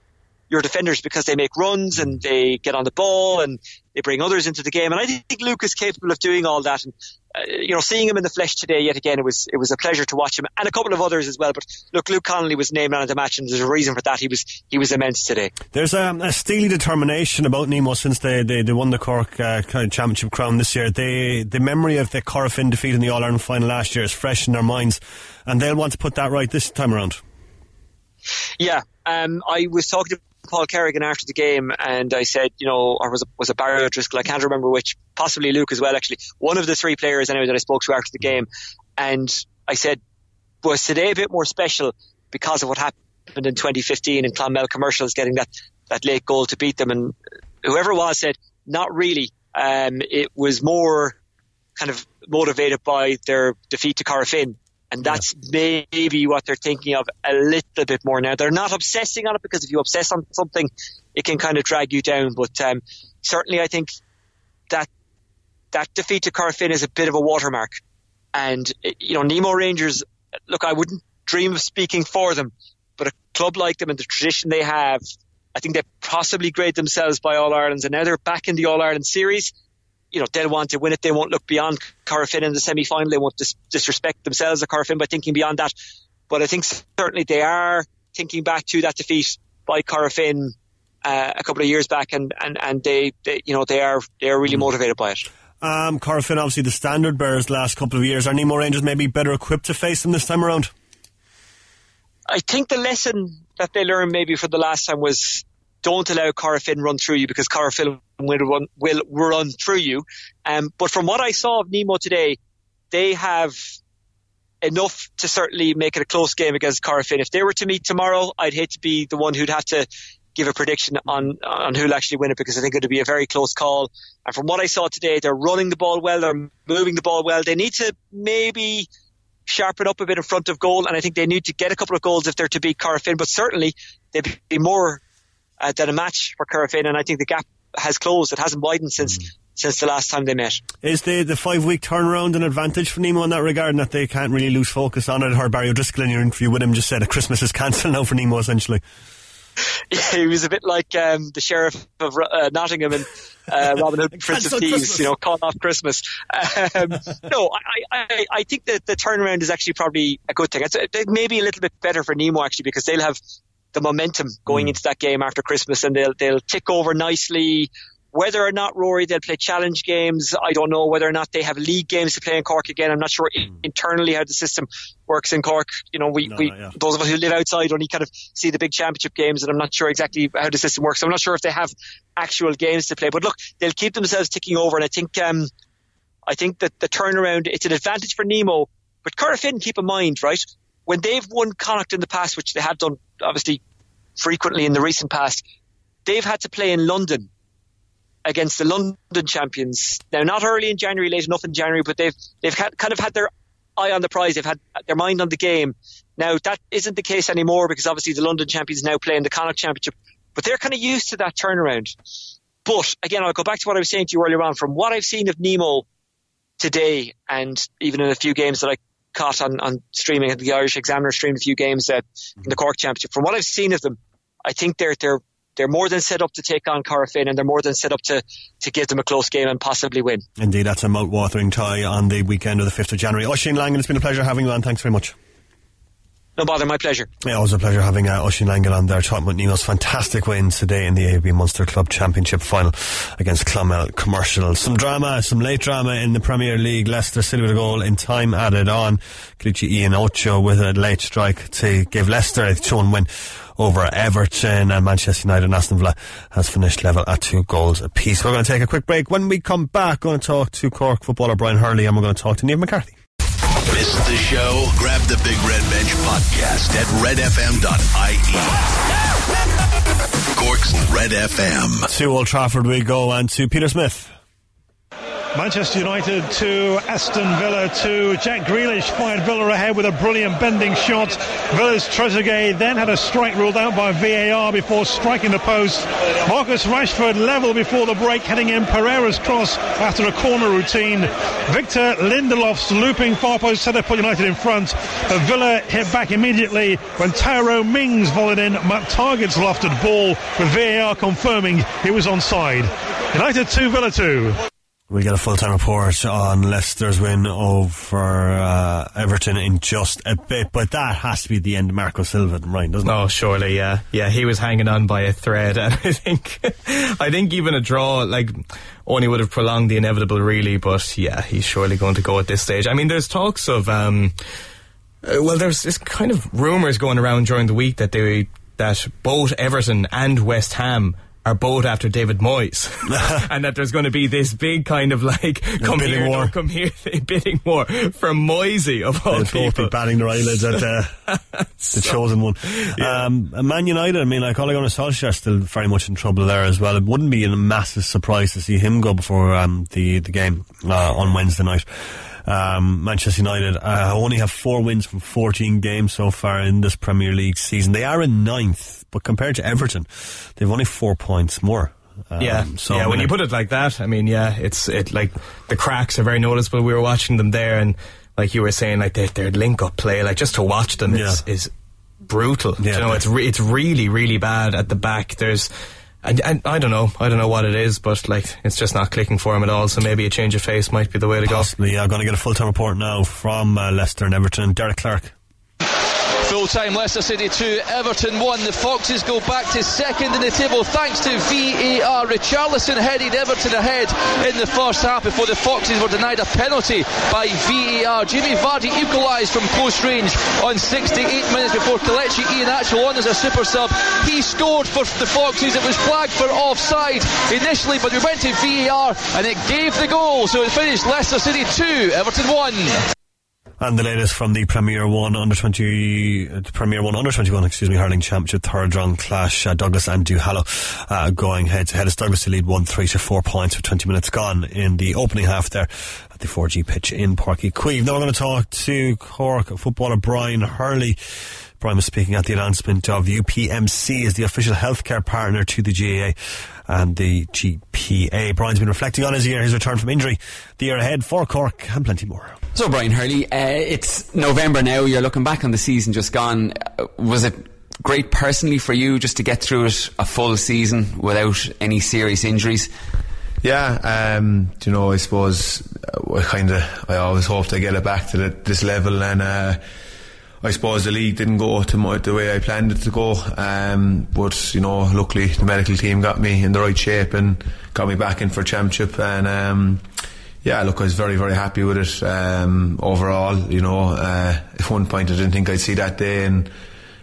your defenders because they make runs and they get on the ball and they bring others into the game. And I think Luke is capable of doing all that. And uh, you know, seeing him in the flesh today yet again, it was it was a pleasure to watch him and a couple of others as well. But look, Luke Connolly was named man of the match, and there's a reason for that. He was he was immense today. There's a, a steely determination about Nemo since they they, they won the Cork uh, Championship crown this year. They the memory of the Corofin defeat in the All Ireland final last year is fresh in their minds, and they'll want to put that right this time around. Yeah, um, I was talking to Paul Kerrigan after the game, and I said, you know, or was it, was it Barry O'Driscoll? I can't remember which. Possibly Luke as well. Actually, one of the three players anyway that I spoke to after the game, and I said, was today a bit more special because of what happened in 2015 in Clonmel commercials, getting that that late goal to beat them, and whoever it was said, not really. Um, it was more kind of motivated by their defeat to Corofin and that's yeah. maybe what they're thinking of a little bit more now. They're not obsessing on it because if you obsess on something, it can kind of drag you down. But um, certainly, I think that that defeat to Corofin is a bit of a watermark. And you know, Nemo Rangers. Look, I wouldn't dream of speaking for them, but a club like them and the tradition they have, I think they possibly grade themselves by All Irelands, and now they're back in the All Ireland series you know, they'll want to win it. They won't look beyond Corofin in the semi-final. They won't dis- disrespect themselves at Corofin by thinking beyond that. But I think certainly they are thinking back to that defeat by Corofin uh, a couple of years back, and and and they, they you know they are they are really motivated by it. Um, obviously the standard bearers last couple of years. Are Nemo Rangers maybe better equipped to face them this time around? I think the lesson that they learned maybe for the last time was don't allow Corofin run through you because Corofin will run, will run through you. Um, but from what I saw of Nemo today, they have enough to certainly make it a close game against Corofin. If they were to meet tomorrow, I'd hate to be the one who'd have to give a prediction on on who'll actually win it because I think it'll be a very close call. And from what I saw today, they're running the ball well, they're moving the ball well. They need to maybe sharpen up a bit in front of goal, and I think they need to get a couple of goals if they're to beat Corofin. But certainly they'd be more uh, than a match for Corofin, and I think the gap has closed. It hasn't widened since. Mm. Since the last time they met, is the the five week turnaround an advantage for Nemo in that regard, and that they can't really lose focus on it? Heard Barry O'Driscoll in your interview with him just said that Christmas is cancelled now for Nemo essentially. (laughs) Yeah, he was a bit like um, the sheriff of uh, Nottingham and uh, (laughs) Robin Hood, Prince of Thieves, you know, calling off Christmas. Um, (laughs) no, I, I, I think that the turnaround is actually probably a good thing. It's it may be a little bit better for Nemo actually because they'll have the momentum going mm. into that game after Christmas and they'll they'll tick over nicely. Whether or not Rory they'll play challenge games, I don't know. Whether or not they have league games to play in Cork again, I'm not sure mm. internally how the system works in Cork. You know, we, no, we yeah. those of us who live outside only kind of see the big championship games, and I'm not sure exactly how the system works. So I'm not sure if they have actual games to play. But look, they'll keep themselves ticking over, and I think um, I think that the turnaround it's an advantage for Nemo. But Corofin, keep in mind, right, when they've won Connacht in the past, which they have done obviously frequently in the recent past, they've had to play in London against the London champions. Now, not early in January, late enough in January, but they've they've kind of had their eye on the prize. They've had their mind on the game. Now, that isn't the case anymore because obviously the London champions now play in the Connacht Championship, but they're kind of used to that turnaround. But again, I'll go back to what I was saying to you earlier on. From what I've seen of Nemo today, and even in a few games that I caught on, on streaming, the Irish Examiner streamed a few games uh, in the Cork Championship. From what I've seen of them, I think they're they're they're more than set up to take on Corofin and they're more than set up to, to give them a close game and possibly win. Indeed, that's a mouth-watering tie on the weekend of the 5th of January. Oisin Langan, it's been a pleasure having you on. Thanks very much. No bother, my pleasure. Yeah, always a pleasure having uh, Oisin Langan on there talking about Nemo's fantastic wins today in the AIB Munster Club Championship final against Clonmel Commercial. Some drama, some late drama in the Premier League. Leicester still with a goal in time added on. Kelechi Iheanacho with a late strike to give Leicester a 2 win over Everton and Manchester United and Aston Villa has finished level at two goals apiece. We're going to take a quick break. When we come back, we're going to talk to Cork footballer Brian Hurley and we're going to talk to Niamh McCarthy. Missed the show? Grab the Big Red Bench podcast at redfm.ie. Cork's Red FM. To Old Trafford we go and to Peter Smith. Manchester United to Aston Villa to Jack Grealish fired Villa ahead with a brilliant bending shot. Villa's Trezeguet then had a strike ruled out by VAR before striking the post. Marcus Rashford level before the break, heading in Pereira's cross after a corner routine. Victor Lindelof's looping far post set up put United in front. But Villa hit back immediately when Tyrone Mings volleyed in Matt Targett's lofted ball with VAR confirming he was onside. United 2 Villa 2. We'll get a full time report on Leicester's win over uh, Everton in just a bit, but that has to be the end of Marco Silva, right? Doesn't oh, it? surely, yeah, yeah. He was hanging on by a thread, (laughs) and I think, I think even a draw like only would have prolonged the inevitable, really. But yeah, he's surely going to go at this stage. I mean, there's talks of, um, uh, well, there's this kind of rumours going around during the week that they that both Everton and West Ham are both after David Moyes, (laughs) and that there's going to be this big kind of like come bidding here, war. come here, (laughs) bidding war from Moisey of all They'll people. both be batting their eyelids at uh, (laughs) the chosen one. Yeah. Um, Man United, I mean, like Ole Gunnar Solskjaer still very much in trouble there as well. It wouldn't be a massive surprise to see him go before um, the the game uh, on Wednesday night. Um, Manchester United uh, only have four wins from 14 games so far in this Premier League season. They are in ninth, but compared to Everton, they've only four points more. Um, yeah, so yeah. When you put it like that, I mean, yeah, it's it like the cracks are very noticeable. We were watching them there, and like you were saying, like their, their link up play, like just to watch them is, Yeah. is brutal. Yeah. you know, it's re- it's really really bad at the back. There's And, and I don't know. I don't know what it is, but like it's just not clicking for him at all. So maybe a change of face might be the way to go. Possibly, yeah. I'm going to get a full time report now from uh, Leicester and Everton. Derek Clark. Full time Leicester City 2, Everton 1. The Foxes go back to second in the table thanks to VAR. Richarlison headed Everton ahead in the first half before the Foxes were denied a penalty by VAR. Jimmy Vardy equalised from close range on 68 minutes before Kelechi Iheanacho on as a super sub. He scored for the Foxes. It was flagged for offside initially, but we went to VAR and it gave the goal. So it finished Leicester City 2, Everton 1. And the latest from the Premier One under twenty, uh, Premier One under twenty one, excuse me, hurling championship third round clash. Uh, Douglas and Duhallow uh, going head to head. As Douglas to lead one three to four points with twenty minutes gone in the opening half there at the 4G pitch in Páirc Uí Chaoimh. Now we're going to talk to Cork footballer Brian Hurley. Brian was speaking at the announcement of UPMC as the official healthcare partner to the GAA and the GPA. Brian's been reflecting on his year, his return from injury, the year ahead for Cork, and plenty more. So, Brian Hurley, uh, it's November now. You're looking back on the season just gone. Uh, was it great personally for you just to get through it a full season without any serious injuries? Yeah, um, you know, I suppose uh, I kind of, I always hoped I get it back to the, this level, and uh, I suppose the league didn't go to my, the way I planned it to go. Um, but you know, luckily the medical team got me in the right shape and got me back in for championship, and. Um, yeah, look, I was very, very happy with it um, overall. You know, uh, at one point I didn't think I'd see that day, and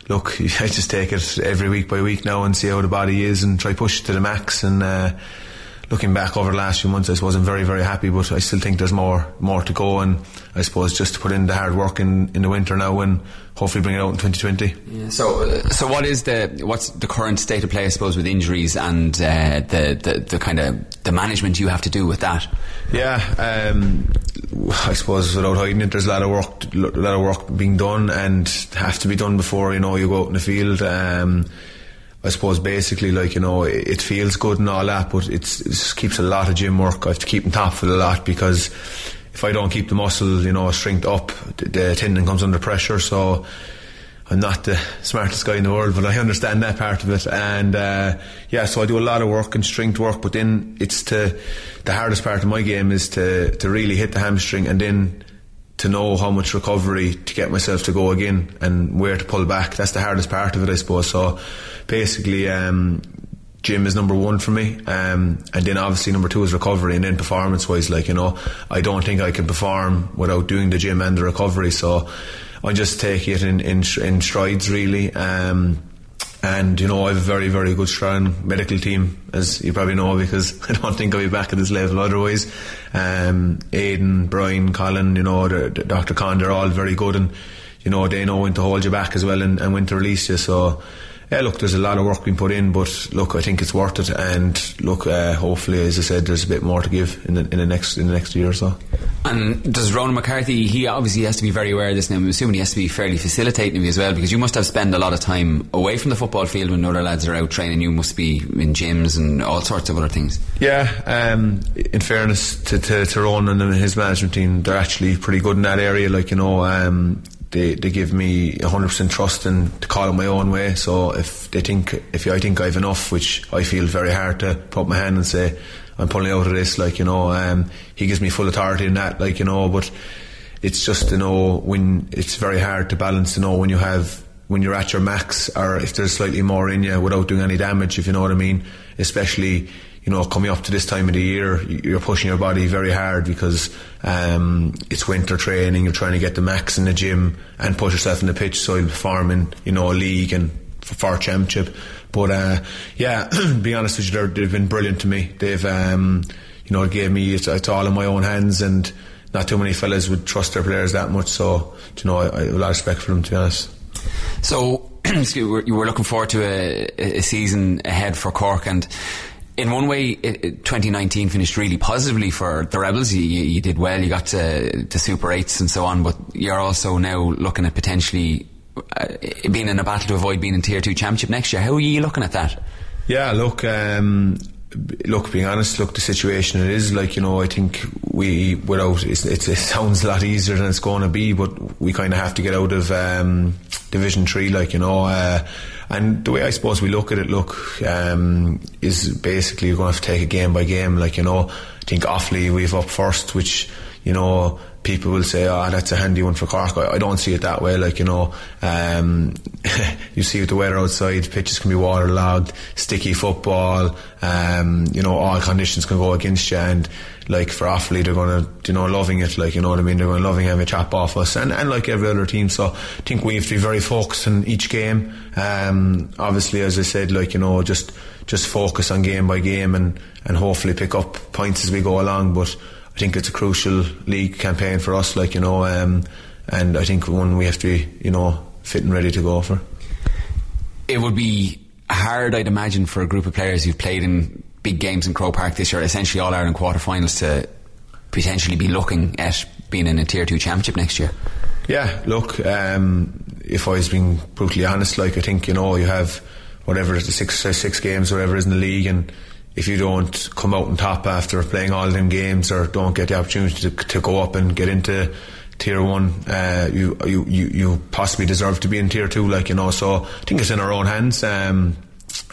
look, (laughs) I just take it every week by week now and see how the body is and try push it to the max. And uh, looking back over the last few months, I suppose I'm very, very happy, but I still think there's more, more to go. And I suppose just to put in the hard work in, in the winter now and hopefully bring it out in 2020. Yeah, so, uh, so what is the what's the current state of play, I suppose, with injuries and uh, the, the the kind of the management you have to do with that? Yeah, um, I suppose without hiding it, there's a lot of work, a lot of work being done, and have to be done before you know you go out in the field. Um, I suppose basically, like you know, it, feels good and all that, but it just keeps a lot of gym work. I have to keep on top of a lot because if I don't keep the muscle, you know, strength up, the, the tendon comes under pressure. So I'm not the smartest guy in the world, but I understand that part of it. And uh, yeah, so I do a lot of work and strength work, but then it's to the hardest part of my game is to to really hit the hamstring and then to know how much recovery to get myself to go again and where to pull back. That's the hardest part of it, I suppose. So basically, um, gym is number one for me, um, and then obviously number two is recovery, and then performance wise, like you know, I don't think I can perform without doing the gym and the recovery. So I just take it in in, in strides really. Um, and you know I have a very very good strong medical team as you probably know because (laughs) I don't think I'll be back at this level otherwise um, Aidan, Brian, Colin you know the, the Dr. Con they're all very good and you know they know when to hold you back as well and, and when to release you so yeah, look, there's a lot of work being put in, but look, I think it's worth it. And look, uh, hopefully, as I said, there's a bit more to give in the, in the next in the next year or so. And does Ronan McCarthy? He obviously has to be very aware of this. Now, I'm assuming he has to be fairly facilitating of you as well, because you must have spent a lot of time away from the football field when other lads are out training. You must be in gyms and all sorts of other things. Yeah, um, in fairness to, to, to Ronan and his management team, they're actually pretty good in that area. Like you know, um, they they give me 100% trust and to call it my own way. So if they think if I think I've enough, which I feel very hard to put my hand and say I'm pulling out of this, like you know, um, he gives me full authority in that, like you know. But it's just you know when it's very hard to balance. You know when you have when you're at your max, or if there's slightly more in you without doing any damage, if you know what I mean. Especially you know, coming up to this time of the year, you're pushing your body very hard because um, it's winter training. You're trying to get the max in the gym and push yourself in the pitch so you'll perform in, you know, a league and for, for championship. But uh, yeah, (clears throat) be honest with you, they've been brilliant to me. They've, um, you know, gave me it's, it's, all in my own hands, and not too many fellas would trust their players that much. So, you know, I, I have a lot of respect for them, to be honest. So, (clears throat) you were looking forward to a, a season ahead for Cork, and in one way, it, it, 2019 finished really positively for the Rebels. You, you, you did well. You got to, to Super Eights and so on. But you're also now looking at potentially uh, being in a battle to avoid being in Tier Two Championship next year. How are you looking at that? Yeah, look, um, look, being honest, look, the situation it is like you know, I think we without it's, it's, it sounds a lot easier than it's going to be, but we kind of have to get out of. Um, Division Three, like you know. Uh, and the way I suppose we look at it, look, um, is basically you're going to have to take it game by game. Like you know, I think Offaly we've up first, which you know people will say, "Oh, that's a handy one for Cork." I, I don't see it that way. Like you know, um, (laughs) you see with the weather outside, pitches can be waterlogged, sticky football. Um, you know, all conditions can go against you, and like for Offaly, they're going to, you know, loving it. Like you know what I mean? They're going to loving having a chap off us, and, and like every other team. So I think we have to be very focused in each game. Um, obviously, as I said, like you know, just just focus on game by game, and and hopefully pick up points as we go along. But I think it's a crucial league campaign for us, like, you know, um, and I think one we have to be, you know, fit and ready to go for. It would be hard, I'd imagine, for a group of players who've played in big games in Croke Park this year, essentially all Ireland quarterfinals, to potentially be looking at being in a Tier 2 championship next year. Yeah, look, um, if I was being brutally honest, like, I think, you know, you have whatever the six, six games, whatever is in the league, and if you don't come out on top after playing all them games or don't get the opportunity to, to go up and get into tier one, uh, you, you, you, you possibly deserve to be in tier two, like, you know, so I think it's in our own hands. Um,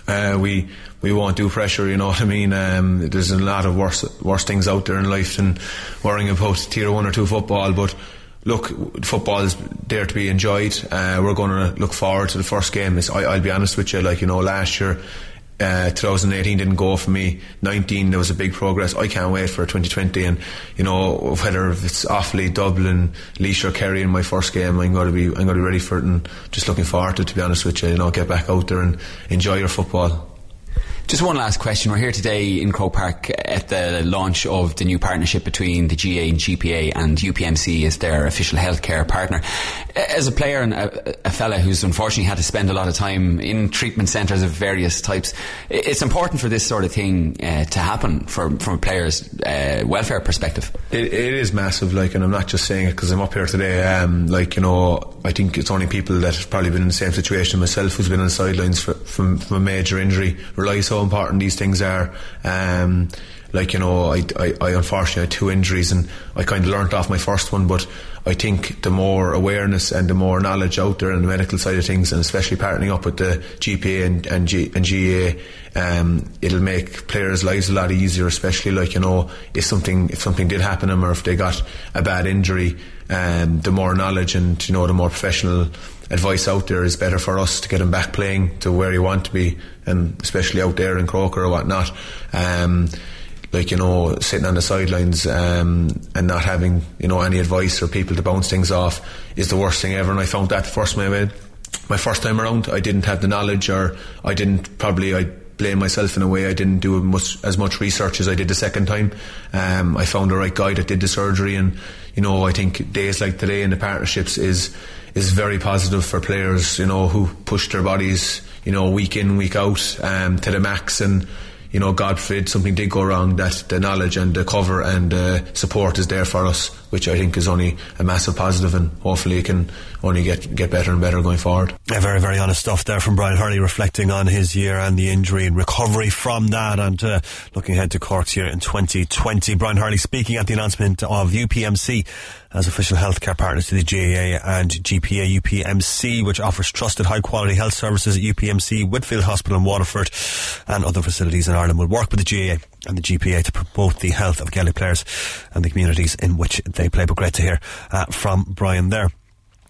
uh, we, we won't do pressure, you know what I mean? Um, there's a lot of worse, worse things out there in life than worrying about tier one or two football, but look, football is there to be enjoyed. Uh, we're going to look forward to the first game. I, I'll be honest with you, like, you know, last year, uh, 2018 didn't go for me. 19 there was a big progress. I can't wait for 2020 and you know whether it's Offaly, Dublin, Laois or Kerry in my first game, I'm going to be I'm going to be ready for it and just looking forward to it. To be honest with you, you know, get back out there and enjoy your football. Just one last question. We're here today in Croke Park at the launch of the new partnership between the GAA and GPA and UPMC as their official healthcare partner. As a player and a, a fella who's unfortunately had to spend a lot of time in treatment centres of various types, it's important for this sort of thing uh, to happen for, from a player's uh, welfare perspective. It, it is massive, like, and I'm not just saying it because I'm up here today. Um, like, you know, I think it's only people that have probably been in the same situation myself who's been on the sidelines for, from, from a major injury realize important these things are. Um, like you know, I, I, I, unfortunately had two injuries, and I kind of learnt off my first one. But I think the more awareness and the more knowledge out there on the medical side of things, and especially partnering up with the GPA and and, G, and GAA, um, it'll make players' lives a lot easier. Especially like you know, if something if something did happen to them, or if they got a bad injury, um, the more knowledge and you know the more professional advice out there is better for us to get him back playing to where he want to be, and especially out there in Croker or whatnot. Um, like you know, sitting on the sidelines um, and not having you know any advice or people to bounce things off is the worst thing ever. And I found that the first my my first time around, I didn't have the knowledge, or I didn't probably I blame myself in a way. I didn't do much, as much research as I did the second time. Um, I found the right guy that did the surgery, and you know, I think days like today in the partnerships is is very positive for players. You know, who push their bodies, you know, week in week out um, to the max and you know, God forbid something did go wrong, that the knowledge and the cover and uh, support is there for us, which I think is only a massive positive, and hopefully it can only get get better and better going forward. Yeah, very very honest stuff there from Brian Hurley, reflecting on his year and the injury and recovery from that, and uh, looking ahead to Cork's year in 2020. Brian Hurley speaking at the announcement of UPMC as official healthcare partners to the GAA and GPA UPMC, which offers trusted high quality health services at UPMC, Whitfield Hospital in Waterford, and other facilities in Ireland will work with the GAA and the GPA to promote the health of Gaelic players and the communities in which they play. But great to hear uh, from Brian there.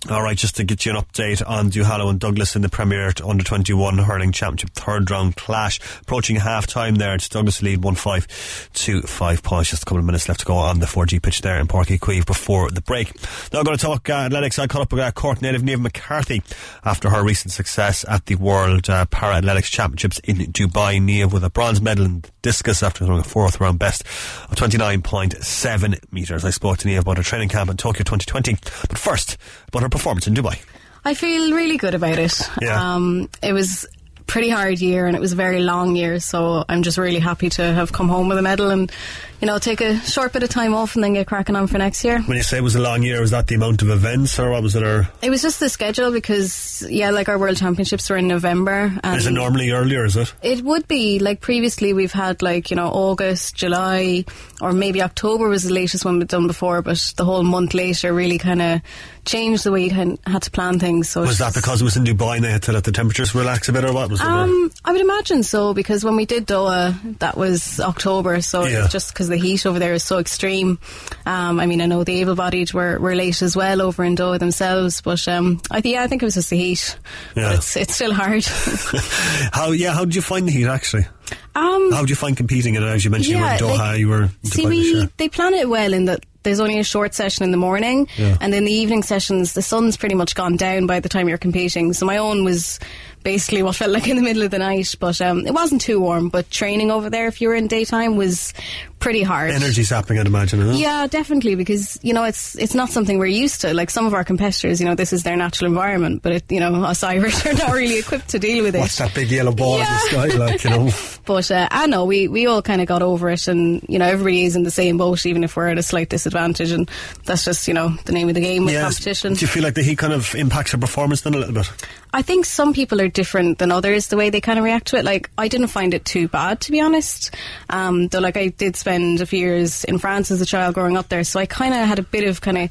All right, just to get you an update on Duhallow and Douglas in the Premier Under 21 Hurling Championship third round clash. Approaching half time there, it's Douglas lead 1 5 to 5 points. Just a couple of minutes left to go on the 4G pitch there in Uí Chaoimh before the break. Now I'm going to talk uh, athletics. I caught up with uh, Cork native Niamh McCarthy after her recent success at the World uh, Para Athletics Championships in Dubai. Niamh with a bronze medal in discus after throwing a fourth round best of 29.7 metres. I spoke to Niamh about her training camp in Tokyo 2020. But first, about her performance in Dubai? I feel really good about it. (laughs) Yeah. Um, it was pretty hard year and it was a very long year, so I'm just really happy to have come home with a medal and you know, take a short bit of time off and then get cracking on for next year. When you say it was a long year, was that the amount of events or what was it? Or It was just the schedule because, yeah, like our World Championships were in November. And is it normally earlier? Is it? It would be like previously we've had like you know August, July, or maybe October was the latest one we've done before, but the whole month later really kind of changed the way you had to plan things. So Was that because it was in Dubai and they had to let the temperatures relax a bit, or what was it? Um, I would imagine so because when we did Doha, that was October, so Yeah. it's just because the heat over there is so extreme. Um, I mean, I know the able-bodied were, were late as well over in Doha themselves, but um, I th- yeah, I think it was just the heat. Yeah. It's it's still hard. (laughs) (laughs) How? Yeah. How did you find the heat actually? Um, How did you find competing in it? As you mentioned, yeah, you were in Doha. like, you were. in See, we they plan it well in that there's only a short session in the morning, Yeah. and then the evening sessions, the sun's pretty much gone down by the time you're competing. So my own was basically what felt (laughs) like in the middle of the night, but um, it wasn't too warm. But training over there, if you were in daytime, was pretty hard. Energy sapping, I'd imagine. Isn't it? Yeah, definitely, because you know it's it's not something we're used to. Like some of our competitors, you know, this is their natural environment, but it, you know, us (laughs) Irish are not really equipped to deal with it. What's that big yellow ball in the sky like? You know. (laughs) But uh, I know we, we all kind of got over it, and you know everybody is in the same boat, even if we're at a slight disadvantage, and that's just you know the name of the game with Yes. competition. Do you feel like the heat kind of impacts your performance then a little bit? I think some people are different than others the way they kind of react to it. Like I didn't find it too bad to be honest. Um, though like I did spend a few years in France as a child growing up there, so I kind of had a bit of kind of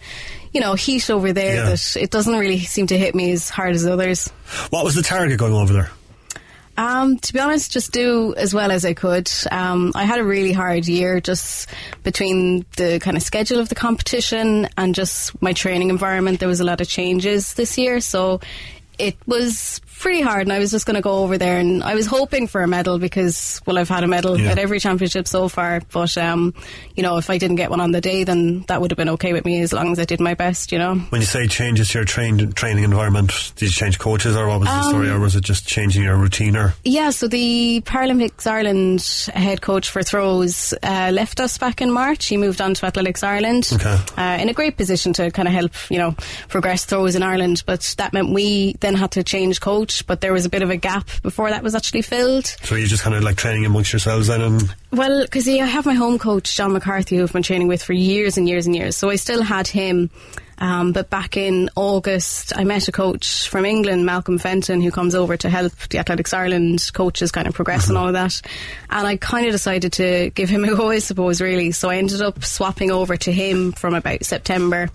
you know heat over there Yeah. that it doesn't really seem to hit me as hard as others. What was the target going over there? Um, to be honest, just do as well as I could. Um, I had a really hard year just between the kind of schedule of the competition and just my training environment. There was a lot of changes this year, so it was pretty hard. And I was just going to go over there, and I was hoping for a medal because, well, I've had a medal Yeah. at every championship so far. But um, you know, if I didn't get one on the day, then that would have been okay with me as long as I did my best. You know. When you say changes to your train, training environment, did you change coaches or what was the Um, story? Or was it just changing your routine or? Yeah, so the Paralympics Ireland head coach for throws uh, left us back in March. He moved on to Athletics Ireland Okay. uh, in a great position to kind of help, you know, progress throws in Ireland. But that meant we then had to change coach. But there was a bit of a gap before that was actually filled. So you're just kind of like training amongst yourselves then and Well, because I have my home coach, John McCarthy, who I've been training with for years and years and years. So I still had him. Um, but back in August, I met a coach from England, Malcolm Fenton, who comes over to help the Athletics Ireland coaches kind of progress and all of that. And I kind of decided to give him a (laughs) go, I suppose, really. So I ended up swapping over to him from about September.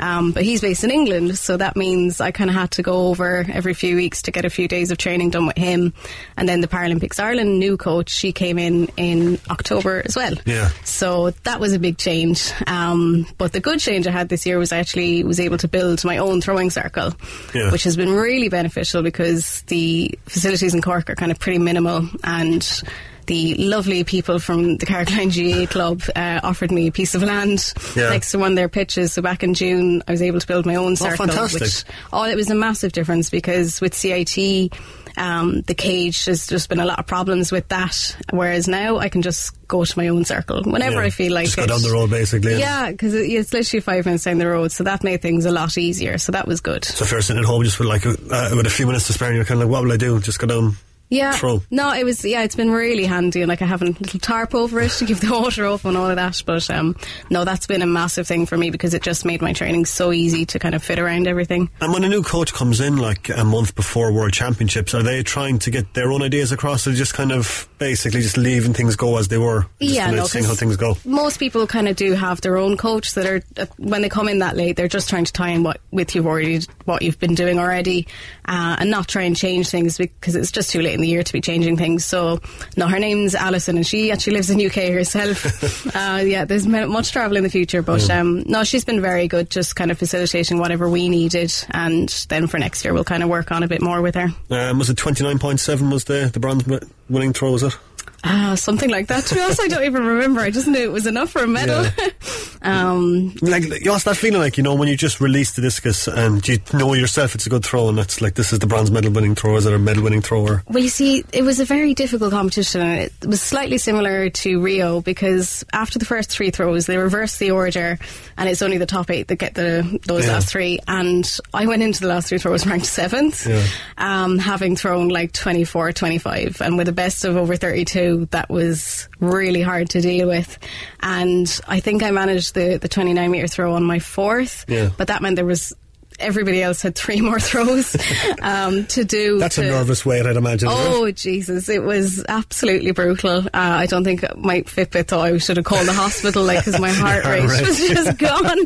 Um, but he's based in England, so that means I kind of had to go over every few weeks to get a few days of training done with him. And then the Paralympics Ireland new coach, she came in in October as well. Yeah. So that was a big change. Um, but the good change I had this year was I was able to build my own throwing circle, Yeah. which has been really beneficial because the facilities in Cork are kind of pretty minimal and the lovely people from the Carrigaline GAA club uh, offered me a piece of land Yeah. next to one of their pitches. So back in June, I was able to build my own circle. Oh, fantastic. Which, oh, it was a massive difference because with CIT, um, the cage has just been a lot of problems with that. Whereas now I can just go to my own circle whenever Yeah. I feel like Just it. go down the road basically. Yeah, because it, it's literally five minutes down the road, so that made things a lot easier. So that was good. So if you're sitting at home just with like a, uh, with a few minutes to spare, and you're kind of like, what will I do? Just go down. Yeah. No, it was yeah, it's been really handy and like I have a little tarp over it to keep the (laughs) water off and all of that. But um no, that's been a massive thing for me because it just made my training so easy to kind of fit around everything. And when a new coach comes in, like a month before World Championships, are they trying to get their own ideas across, or just kind of basically just leaving things go as they were, just Yeah, no, seeing how things go? Most people kind of do have their own coach that are uh, when they come in that late, they're just trying to tie in what with you've already what you've been doing already, uh, and not try and change things because it's just too late in the year to be changing things. So no, her name's Alison, and she actually lives in UK herself. (laughs) uh, yeah, there's much travel in the future, but um, no, she's been very good, just kind of facilitating whatever we needed, and then for next year we'll kind of work on a bit more with her. Um, was it twenty nine point seven? Was the the bronze winning throw? Was it? Ah, something like that. To be honest, I don't even remember. I just knew it was enough for a medal. (laughs) um, Like you that feeling, like you know, when you just release the discus and you know yourself it's a good throw, and it's like this is the bronze medal winning throw, is it a medal winning thrower? Well, you see, it was a very difficult competition. It was slightly similar to Rio because after the first three throws, they reverse the order, and it's only the top eight that get the those Yeah. last three. And I went into the last three throws ranked seventh, Yeah. um, having thrown like 24, 25, and with a best of over 32. 22 that was really hard to deal with. And I think I managed the, the 29 metre throw on my fourth, Yeah. but that meant there was everybody else had three (laughs) more throws um, to do. That's to, a nervous weight, I'd imagine. Oh Jesus! It was absolutely brutal. Uh, I don't think my Fitbit thought I should have called the hospital, like, because my (laughs) heart rate rate. was just (laughs) gone.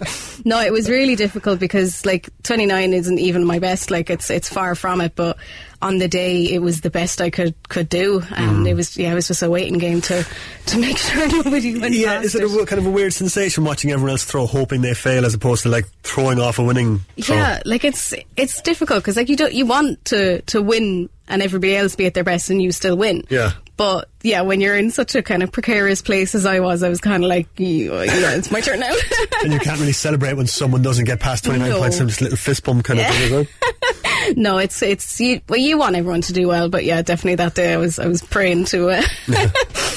No, it was really difficult because like 29 isn't even my best. Like it's it's far from it, but. On the day, it was the best I could could do, Mm. and it was yeah, it was just a waiting game to to make (laughs) sure nobody went Yeah, is it a w- kind of a weird sensation watching everyone else throw, hoping they fail, as opposed to like throwing off a winning throw? Yeah, like it's it's difficult because like you don't you want to to win and everybody else be at their best and you still win. Yeah. But yeah, when you're in such a kind of precarious place as I was, I was kind of like, yeah, it's my turn now. (laughs) and you can't really celebrate when someone doesn't get past 29 No. points, a little fist bump kind Yeah. of thing, it? (laughs) no, it's it's you, well, you want everyone to do well, but yeah, definitely that day I was I was praying to uh, (laughs)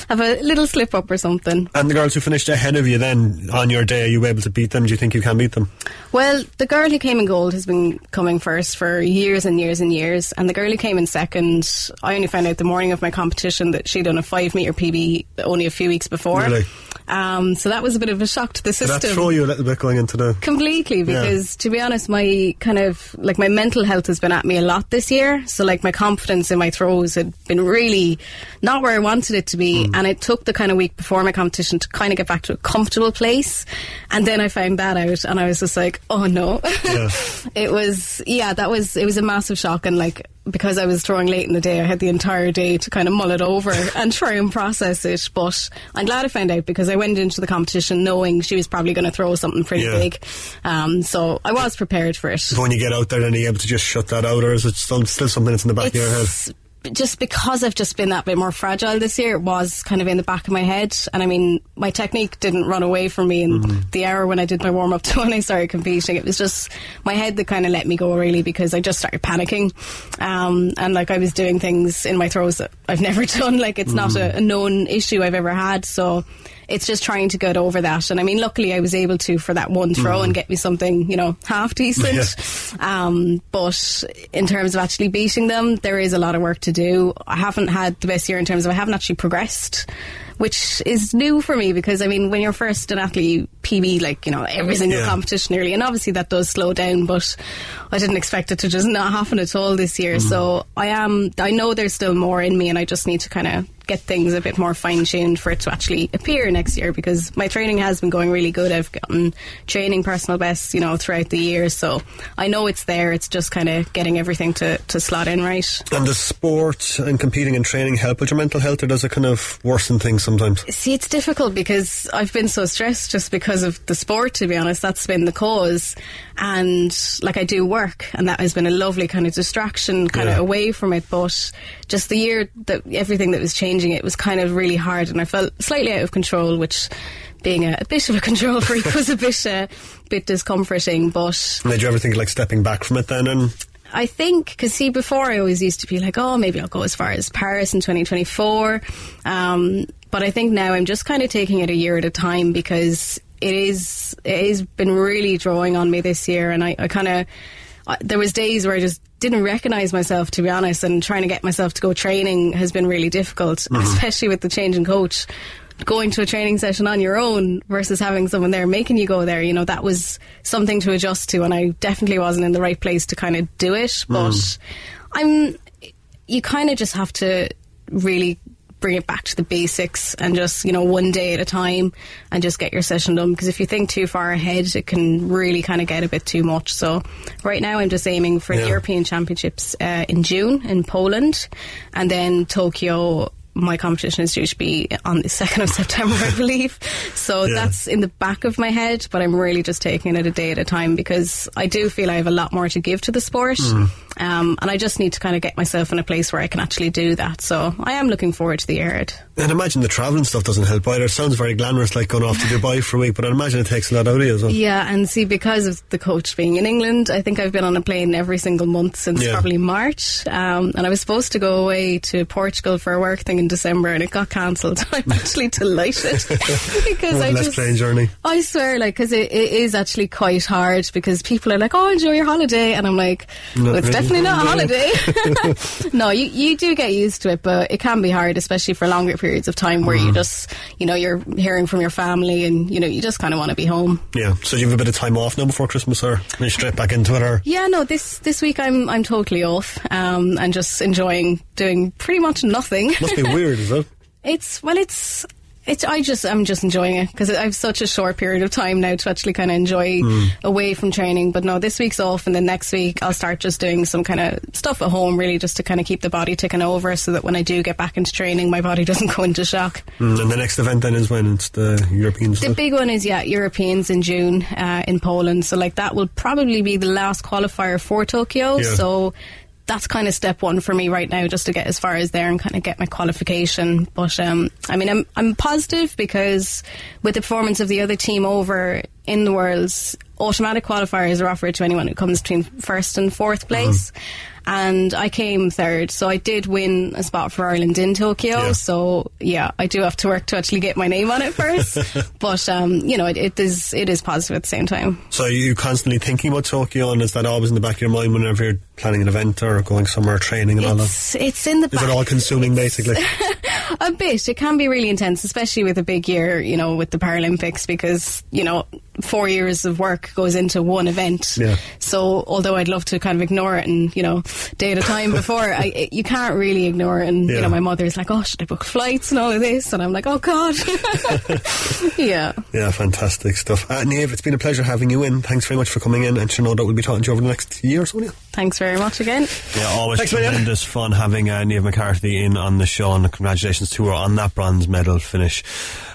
have a little slip up or something. And the girls who finished ahead of you then, on your day, are you able to beat them? Do you think you can beat them? Well, the girl who came in gold has been coming first for years and years and years, and the girl who came in second, I only found out the morning of my competition that she'd done a five meter PB only a few weeks before. Really? Um, so that was a bit of a shock to the Did system. that throw you a little bit going into the. Completely, because to be honest, my kind of like my mental health has been at me a lot this year. So like my confidence in my throws had been really not where I wanted it to be, and it took the kind of week before my competition to kind of get back to a comfortable place. And then I found that out, and I was just like, oh no. (laughs) it was yeah, that was it was a massive shock, and like because I was throwing late in the day, I had the entire day to kind of mull it over (laughs) and try and process it. But I'm glad I found out because I went into the competition knowing she was probably going to throw something pretty Yeah. big. Um, so I was prepared for it. So when you get out there, then are you able to just shut that out, or is it still, still something that's in the back of your head? Just because I've just been that bit more fragile this year, it was kind of in the back of my head. And I mean, my technique didn't run away from me in Mm-hmm. the hour when I did my warm up (laughs) to when I started competing. It was just my head that kind of let me go really because I just started panicking. Um, and like I was doing things in my throws that I've (laughs) never done. Like it's not Mm-hmm. a, a known issue I've ever had. So it's just trying to get over that. And I mean, luckily I was able to for that one throw Mm-hmm. and get me something, you know, half decent. Um, but in terms of actually beating them, there is a lot of work to do. I haven't had the best year in terms of I haven't actually progressed. Which is new for me because I mean, when you're first an athlete, PB like you know every single Yeah. competition nearly, and obviously that does slow down. But I didn't expect it to just not happen at all this year. So I am. I know there's still more in me, and I just need to kind of get things a bit more fine tuned for it to actually appear next year because my training has been going really good. I've gotten training personal bests, you know, throughout the year. So I know it's there. It's just kind of getting everything to, to slot in right. And does sport and competing and training help with your mental health, or does it kind of worsen things sometimes? See, it's difficult because I've been so stressed just because of the sport, to be honest. That's been the cause. And like I do work, and that has been a lovely kind of distraction, kind Yeah. of away from it. But just the year that everything that was changing, it was kind of really hard, and I felt slightly out of control, which being a, a bit of a control freak was a bit, uh, bit discomforting. But did you ever think of like stepping back from it then? And I think because see, before I always used to be like, oh, maybe I'll go as far as Paris in 2024. Um, but I think now I'm just kind of taking it a year at a time because it is it has been really drawing on me this year, and I, I kind of there was days where I just didn't recognize myself to be honest, and trying to get myself to go training has been really difficult, mm-hmm. especially with the change in coach. Going to a training session on your own versus having someone there making you go there, you know, that was something to adjust to, and I definitely wasn't in the right place to kind of do it. But mm. I'm, you kind of just have to really bring it back to the basics and just you know one day at a time and just get your session done. Because if you think too far ahead it can really kind of get a bit too much. So right now i'm just aiming for the european championships uh, in june in poland and then tokyo my competition is due to be on the 2nd of (laughs) September, I believe. So Yeah. that's in the back of my head, but I'm really just taking it a day at a time because I do feel I have a lot more to give to the sport. Um, and I just need to kind of get myself in a place where I can actually do that. So I am looking forward to the year ahead. And imagine the travelling stuff doesn't help either. It sounds very glamorous, like going off to Dubai for a week, but I imagine it takes a lot out of you as well. Yeah, and see, because of the coach being in England, I think I've been on a plane every single month since Yeah. probably March. Um, and I was supposed to go away to Portugal for a work thing in December and it got cancelled. (laughs) I'm (laughs) actually delighted (laughs) because I less just train journey. I swear, like, because it, it is actually quite hard because people are like, "Oh, enjoy your holiday," and I'm like, well, "It's really. definitely not a holiday." no, you you do get used to it, but it can be hard, especially for longer periods of time where you Mhm. just, you know, you're hearing from your family and you know you just kind of want to be home. Yeah. So you have a bit of time off now before Christmas, or you straight back into it, or? Yeah, no, this this week I'm I'm totally off um, and just enjoying doing pretty much nothing. Must be weird, is it? It's well, it's it's. I just I'm just enjoying it because I have such a short period of time now to actually kind of enjoy Mm. away from training. But no, this week's off, and then next week I'll start just doing some kind of stuff at home, really, just to kind of keep the body ticking over, so that when I do get back into training, my body (laughs) doesn't go into shock. Mm, and the next event then is when it's the European The big one is yeah, Europeans in June uh, in Poland. So like that will probably be the last qualifier for Tokyo. Yeah. So that's kind of step one for me right now, just to get as far as there and kind of get my qualification. But um, I mean, I'm I'm positive because with the performance of the other team over in the worlds, automatic qualifiers are offered to anyone who comes between first and fourth place. And I came third, so I did win a spot for Ireland in Tokyo. Yeah. So yeah, I do have to work to actually get my name on it first. (laughs) but um, you know, it, it is it is positive at the same time. So are you constantly thinking about Tokyo, and is that always in the back of your mind whenever you're planning an event or going somewhere training and all that? It's it's in the Is back. it all consuming, basically? (laughs) A bit. It can be really intense, especially with a big year, you know, with the Paralympics, because, you know, four years of work goes into one event. Yeah. So, although I'd love to kind of ignore it and, you know, day at a time (laughs) before, I, you can't really ignore it. And, Yeah. you know, my mother's like, oh, should I book flights and all of this? And I'm like, oh, God. (laughs) yeah. Yeah, fantastic stuff. Uh, Niamh, it's been a pleasure having you in. Thanks very much for coming in, and sure, no doubt we'll be talking to you over the next year or so. Yeah, Thanks very much again. yeah always Thanks, William. tremendous fun having uh, Niamh McCarthy in on the show, and congratulations to her on that bronze medal finish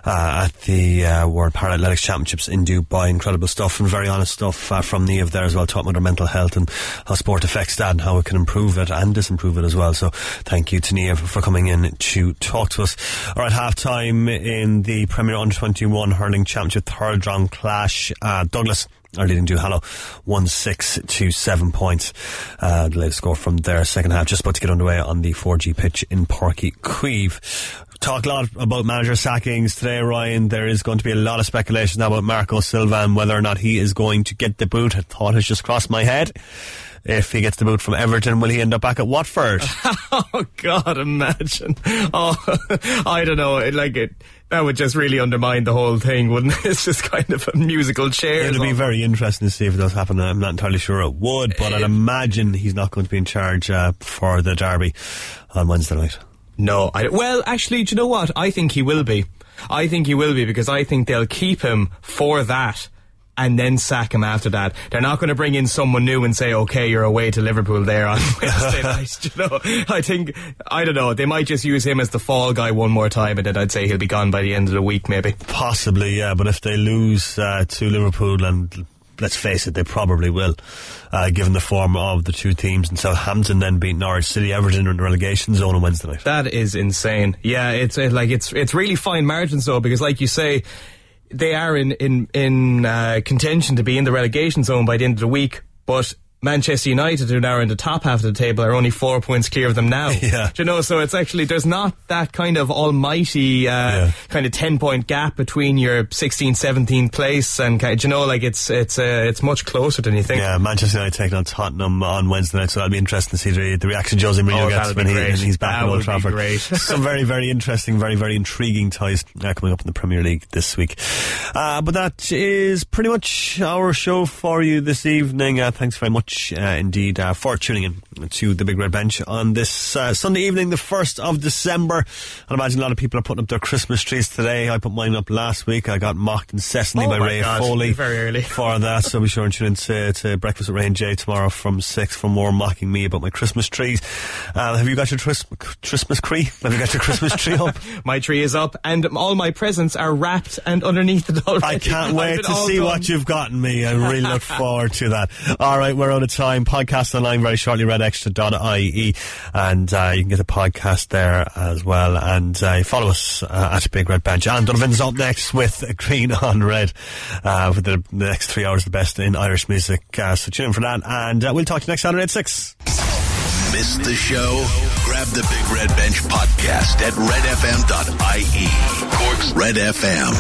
uh, at the uh, World Paralympics Championships in Dubai. Incredible stuff and very honest stuff uh, from Niamh there as well, talking about her mental health and how sport affects that and how it can improve it and disimprove it as well. So thank you to Niamh for coming in to talk to us. All right, half time in the Premier Under 21 Hurling Championship third round clash. Uh, Douglas are leading Duhallow one six to seven points. Uh, the latest score from their second half, just about to get underway on the 4G pitch in Porky Queeve. Talk a lot about manager sackings today, Ryan. There is going to be a lot of speculation now about Marco Silva and whether or not he is going to get the boot. A thought has just crossed my head. If he gets the boot from Everton, will he end up back at Watford? (laughs) oh God, imagine. Oh, (laughs) I don't know. It, like it, that would just really undermine the whole thing, wouldn't it? (laughs) It's just kind of a musical chair. It'll be very interesting to see if it does happen. I'm not entirely sure it would, but I'd imagine he's not going to be in charge uh, for the derby on Wednesday night. No, I, well, actually, do you know what? I think he will be. I think he will be because I think they'll keep him for that and then sack him after that. They're not going to bring in someone new and say, okay, you're away to Liverpool there on (laughs) Wednesday night. You know, I think, I don't know, they might just use him as the fall guy one more time and then I'd say he'll be gone by the end of the week maybe. Possibly, yeah, but if they lose uh, to Liverpool, and let's face it, they probably will, uh, given the form of the two teams, and Southampton then beat Norwich City, Everton in the relegation zone on Wednesday night. That is insane. Yeah, it's uh, like it's it's really fine margins though because like you say, they are in in in uh, contention to be in the relegation zone by the end of the week, but. Manchester United, who now are in the top half of the table, are only four points clear of them now. (laughs) Yeah. Do you know, so it's actually, there's not that kind of almighty, uh, kind of 10 point gap between your 16th, 17th place and, do you know, like it's, it's, uh, it's much closer than you think. Yeah, Manchester United taking on Tottenham on Wednesday night, so that'll be interesting to see the, the reaction Jose Mourinho Oh, gets when, he, when he's back That at Old Trafford. great. (laughs) Some very, very interesting, very, very intriguing ties uh, coming up in the Premier League this week. Uh, but that is pretty much our show for you this evening. Uh, thanks very much uh, indeed uh, for tuning in to the Big Red Bench on this uh, Sunday evening, the 1st of December. I imagine a lot of people are putting up their Christmas trees today. I put mine up last week. I got mocked incessantly Oh by Ray God, Foley very early. (laughs) for that. So be sure and tune in to, to Breakfast with Ray and Jay tomorrow from 6 for more mocking me about my Christmas trees. Uh, have you got your tris- Christmas tree? Have you got your Christmas tree up? (laughs) My tree is up and all my presents are wrapped and underneath it already. I can't wait to see done. what you've gotten me. I really look (laughs) forward to that. All right, we're out of time. Podcast online very shortly, redextra.ie. And uh, you can get a podcast there as well. And uh, follow us uh, at Big Red Bench. And Donovan's up next with (laughs) Green on Red uh, for the, next three hours, the best in Irish music. Uh, so tune in for that. And uh, we'll talk to you next Saturday at 6. Missed the show? Grab Grab the Big Red Bench podcast at redfm.ie. Cork's Red FM.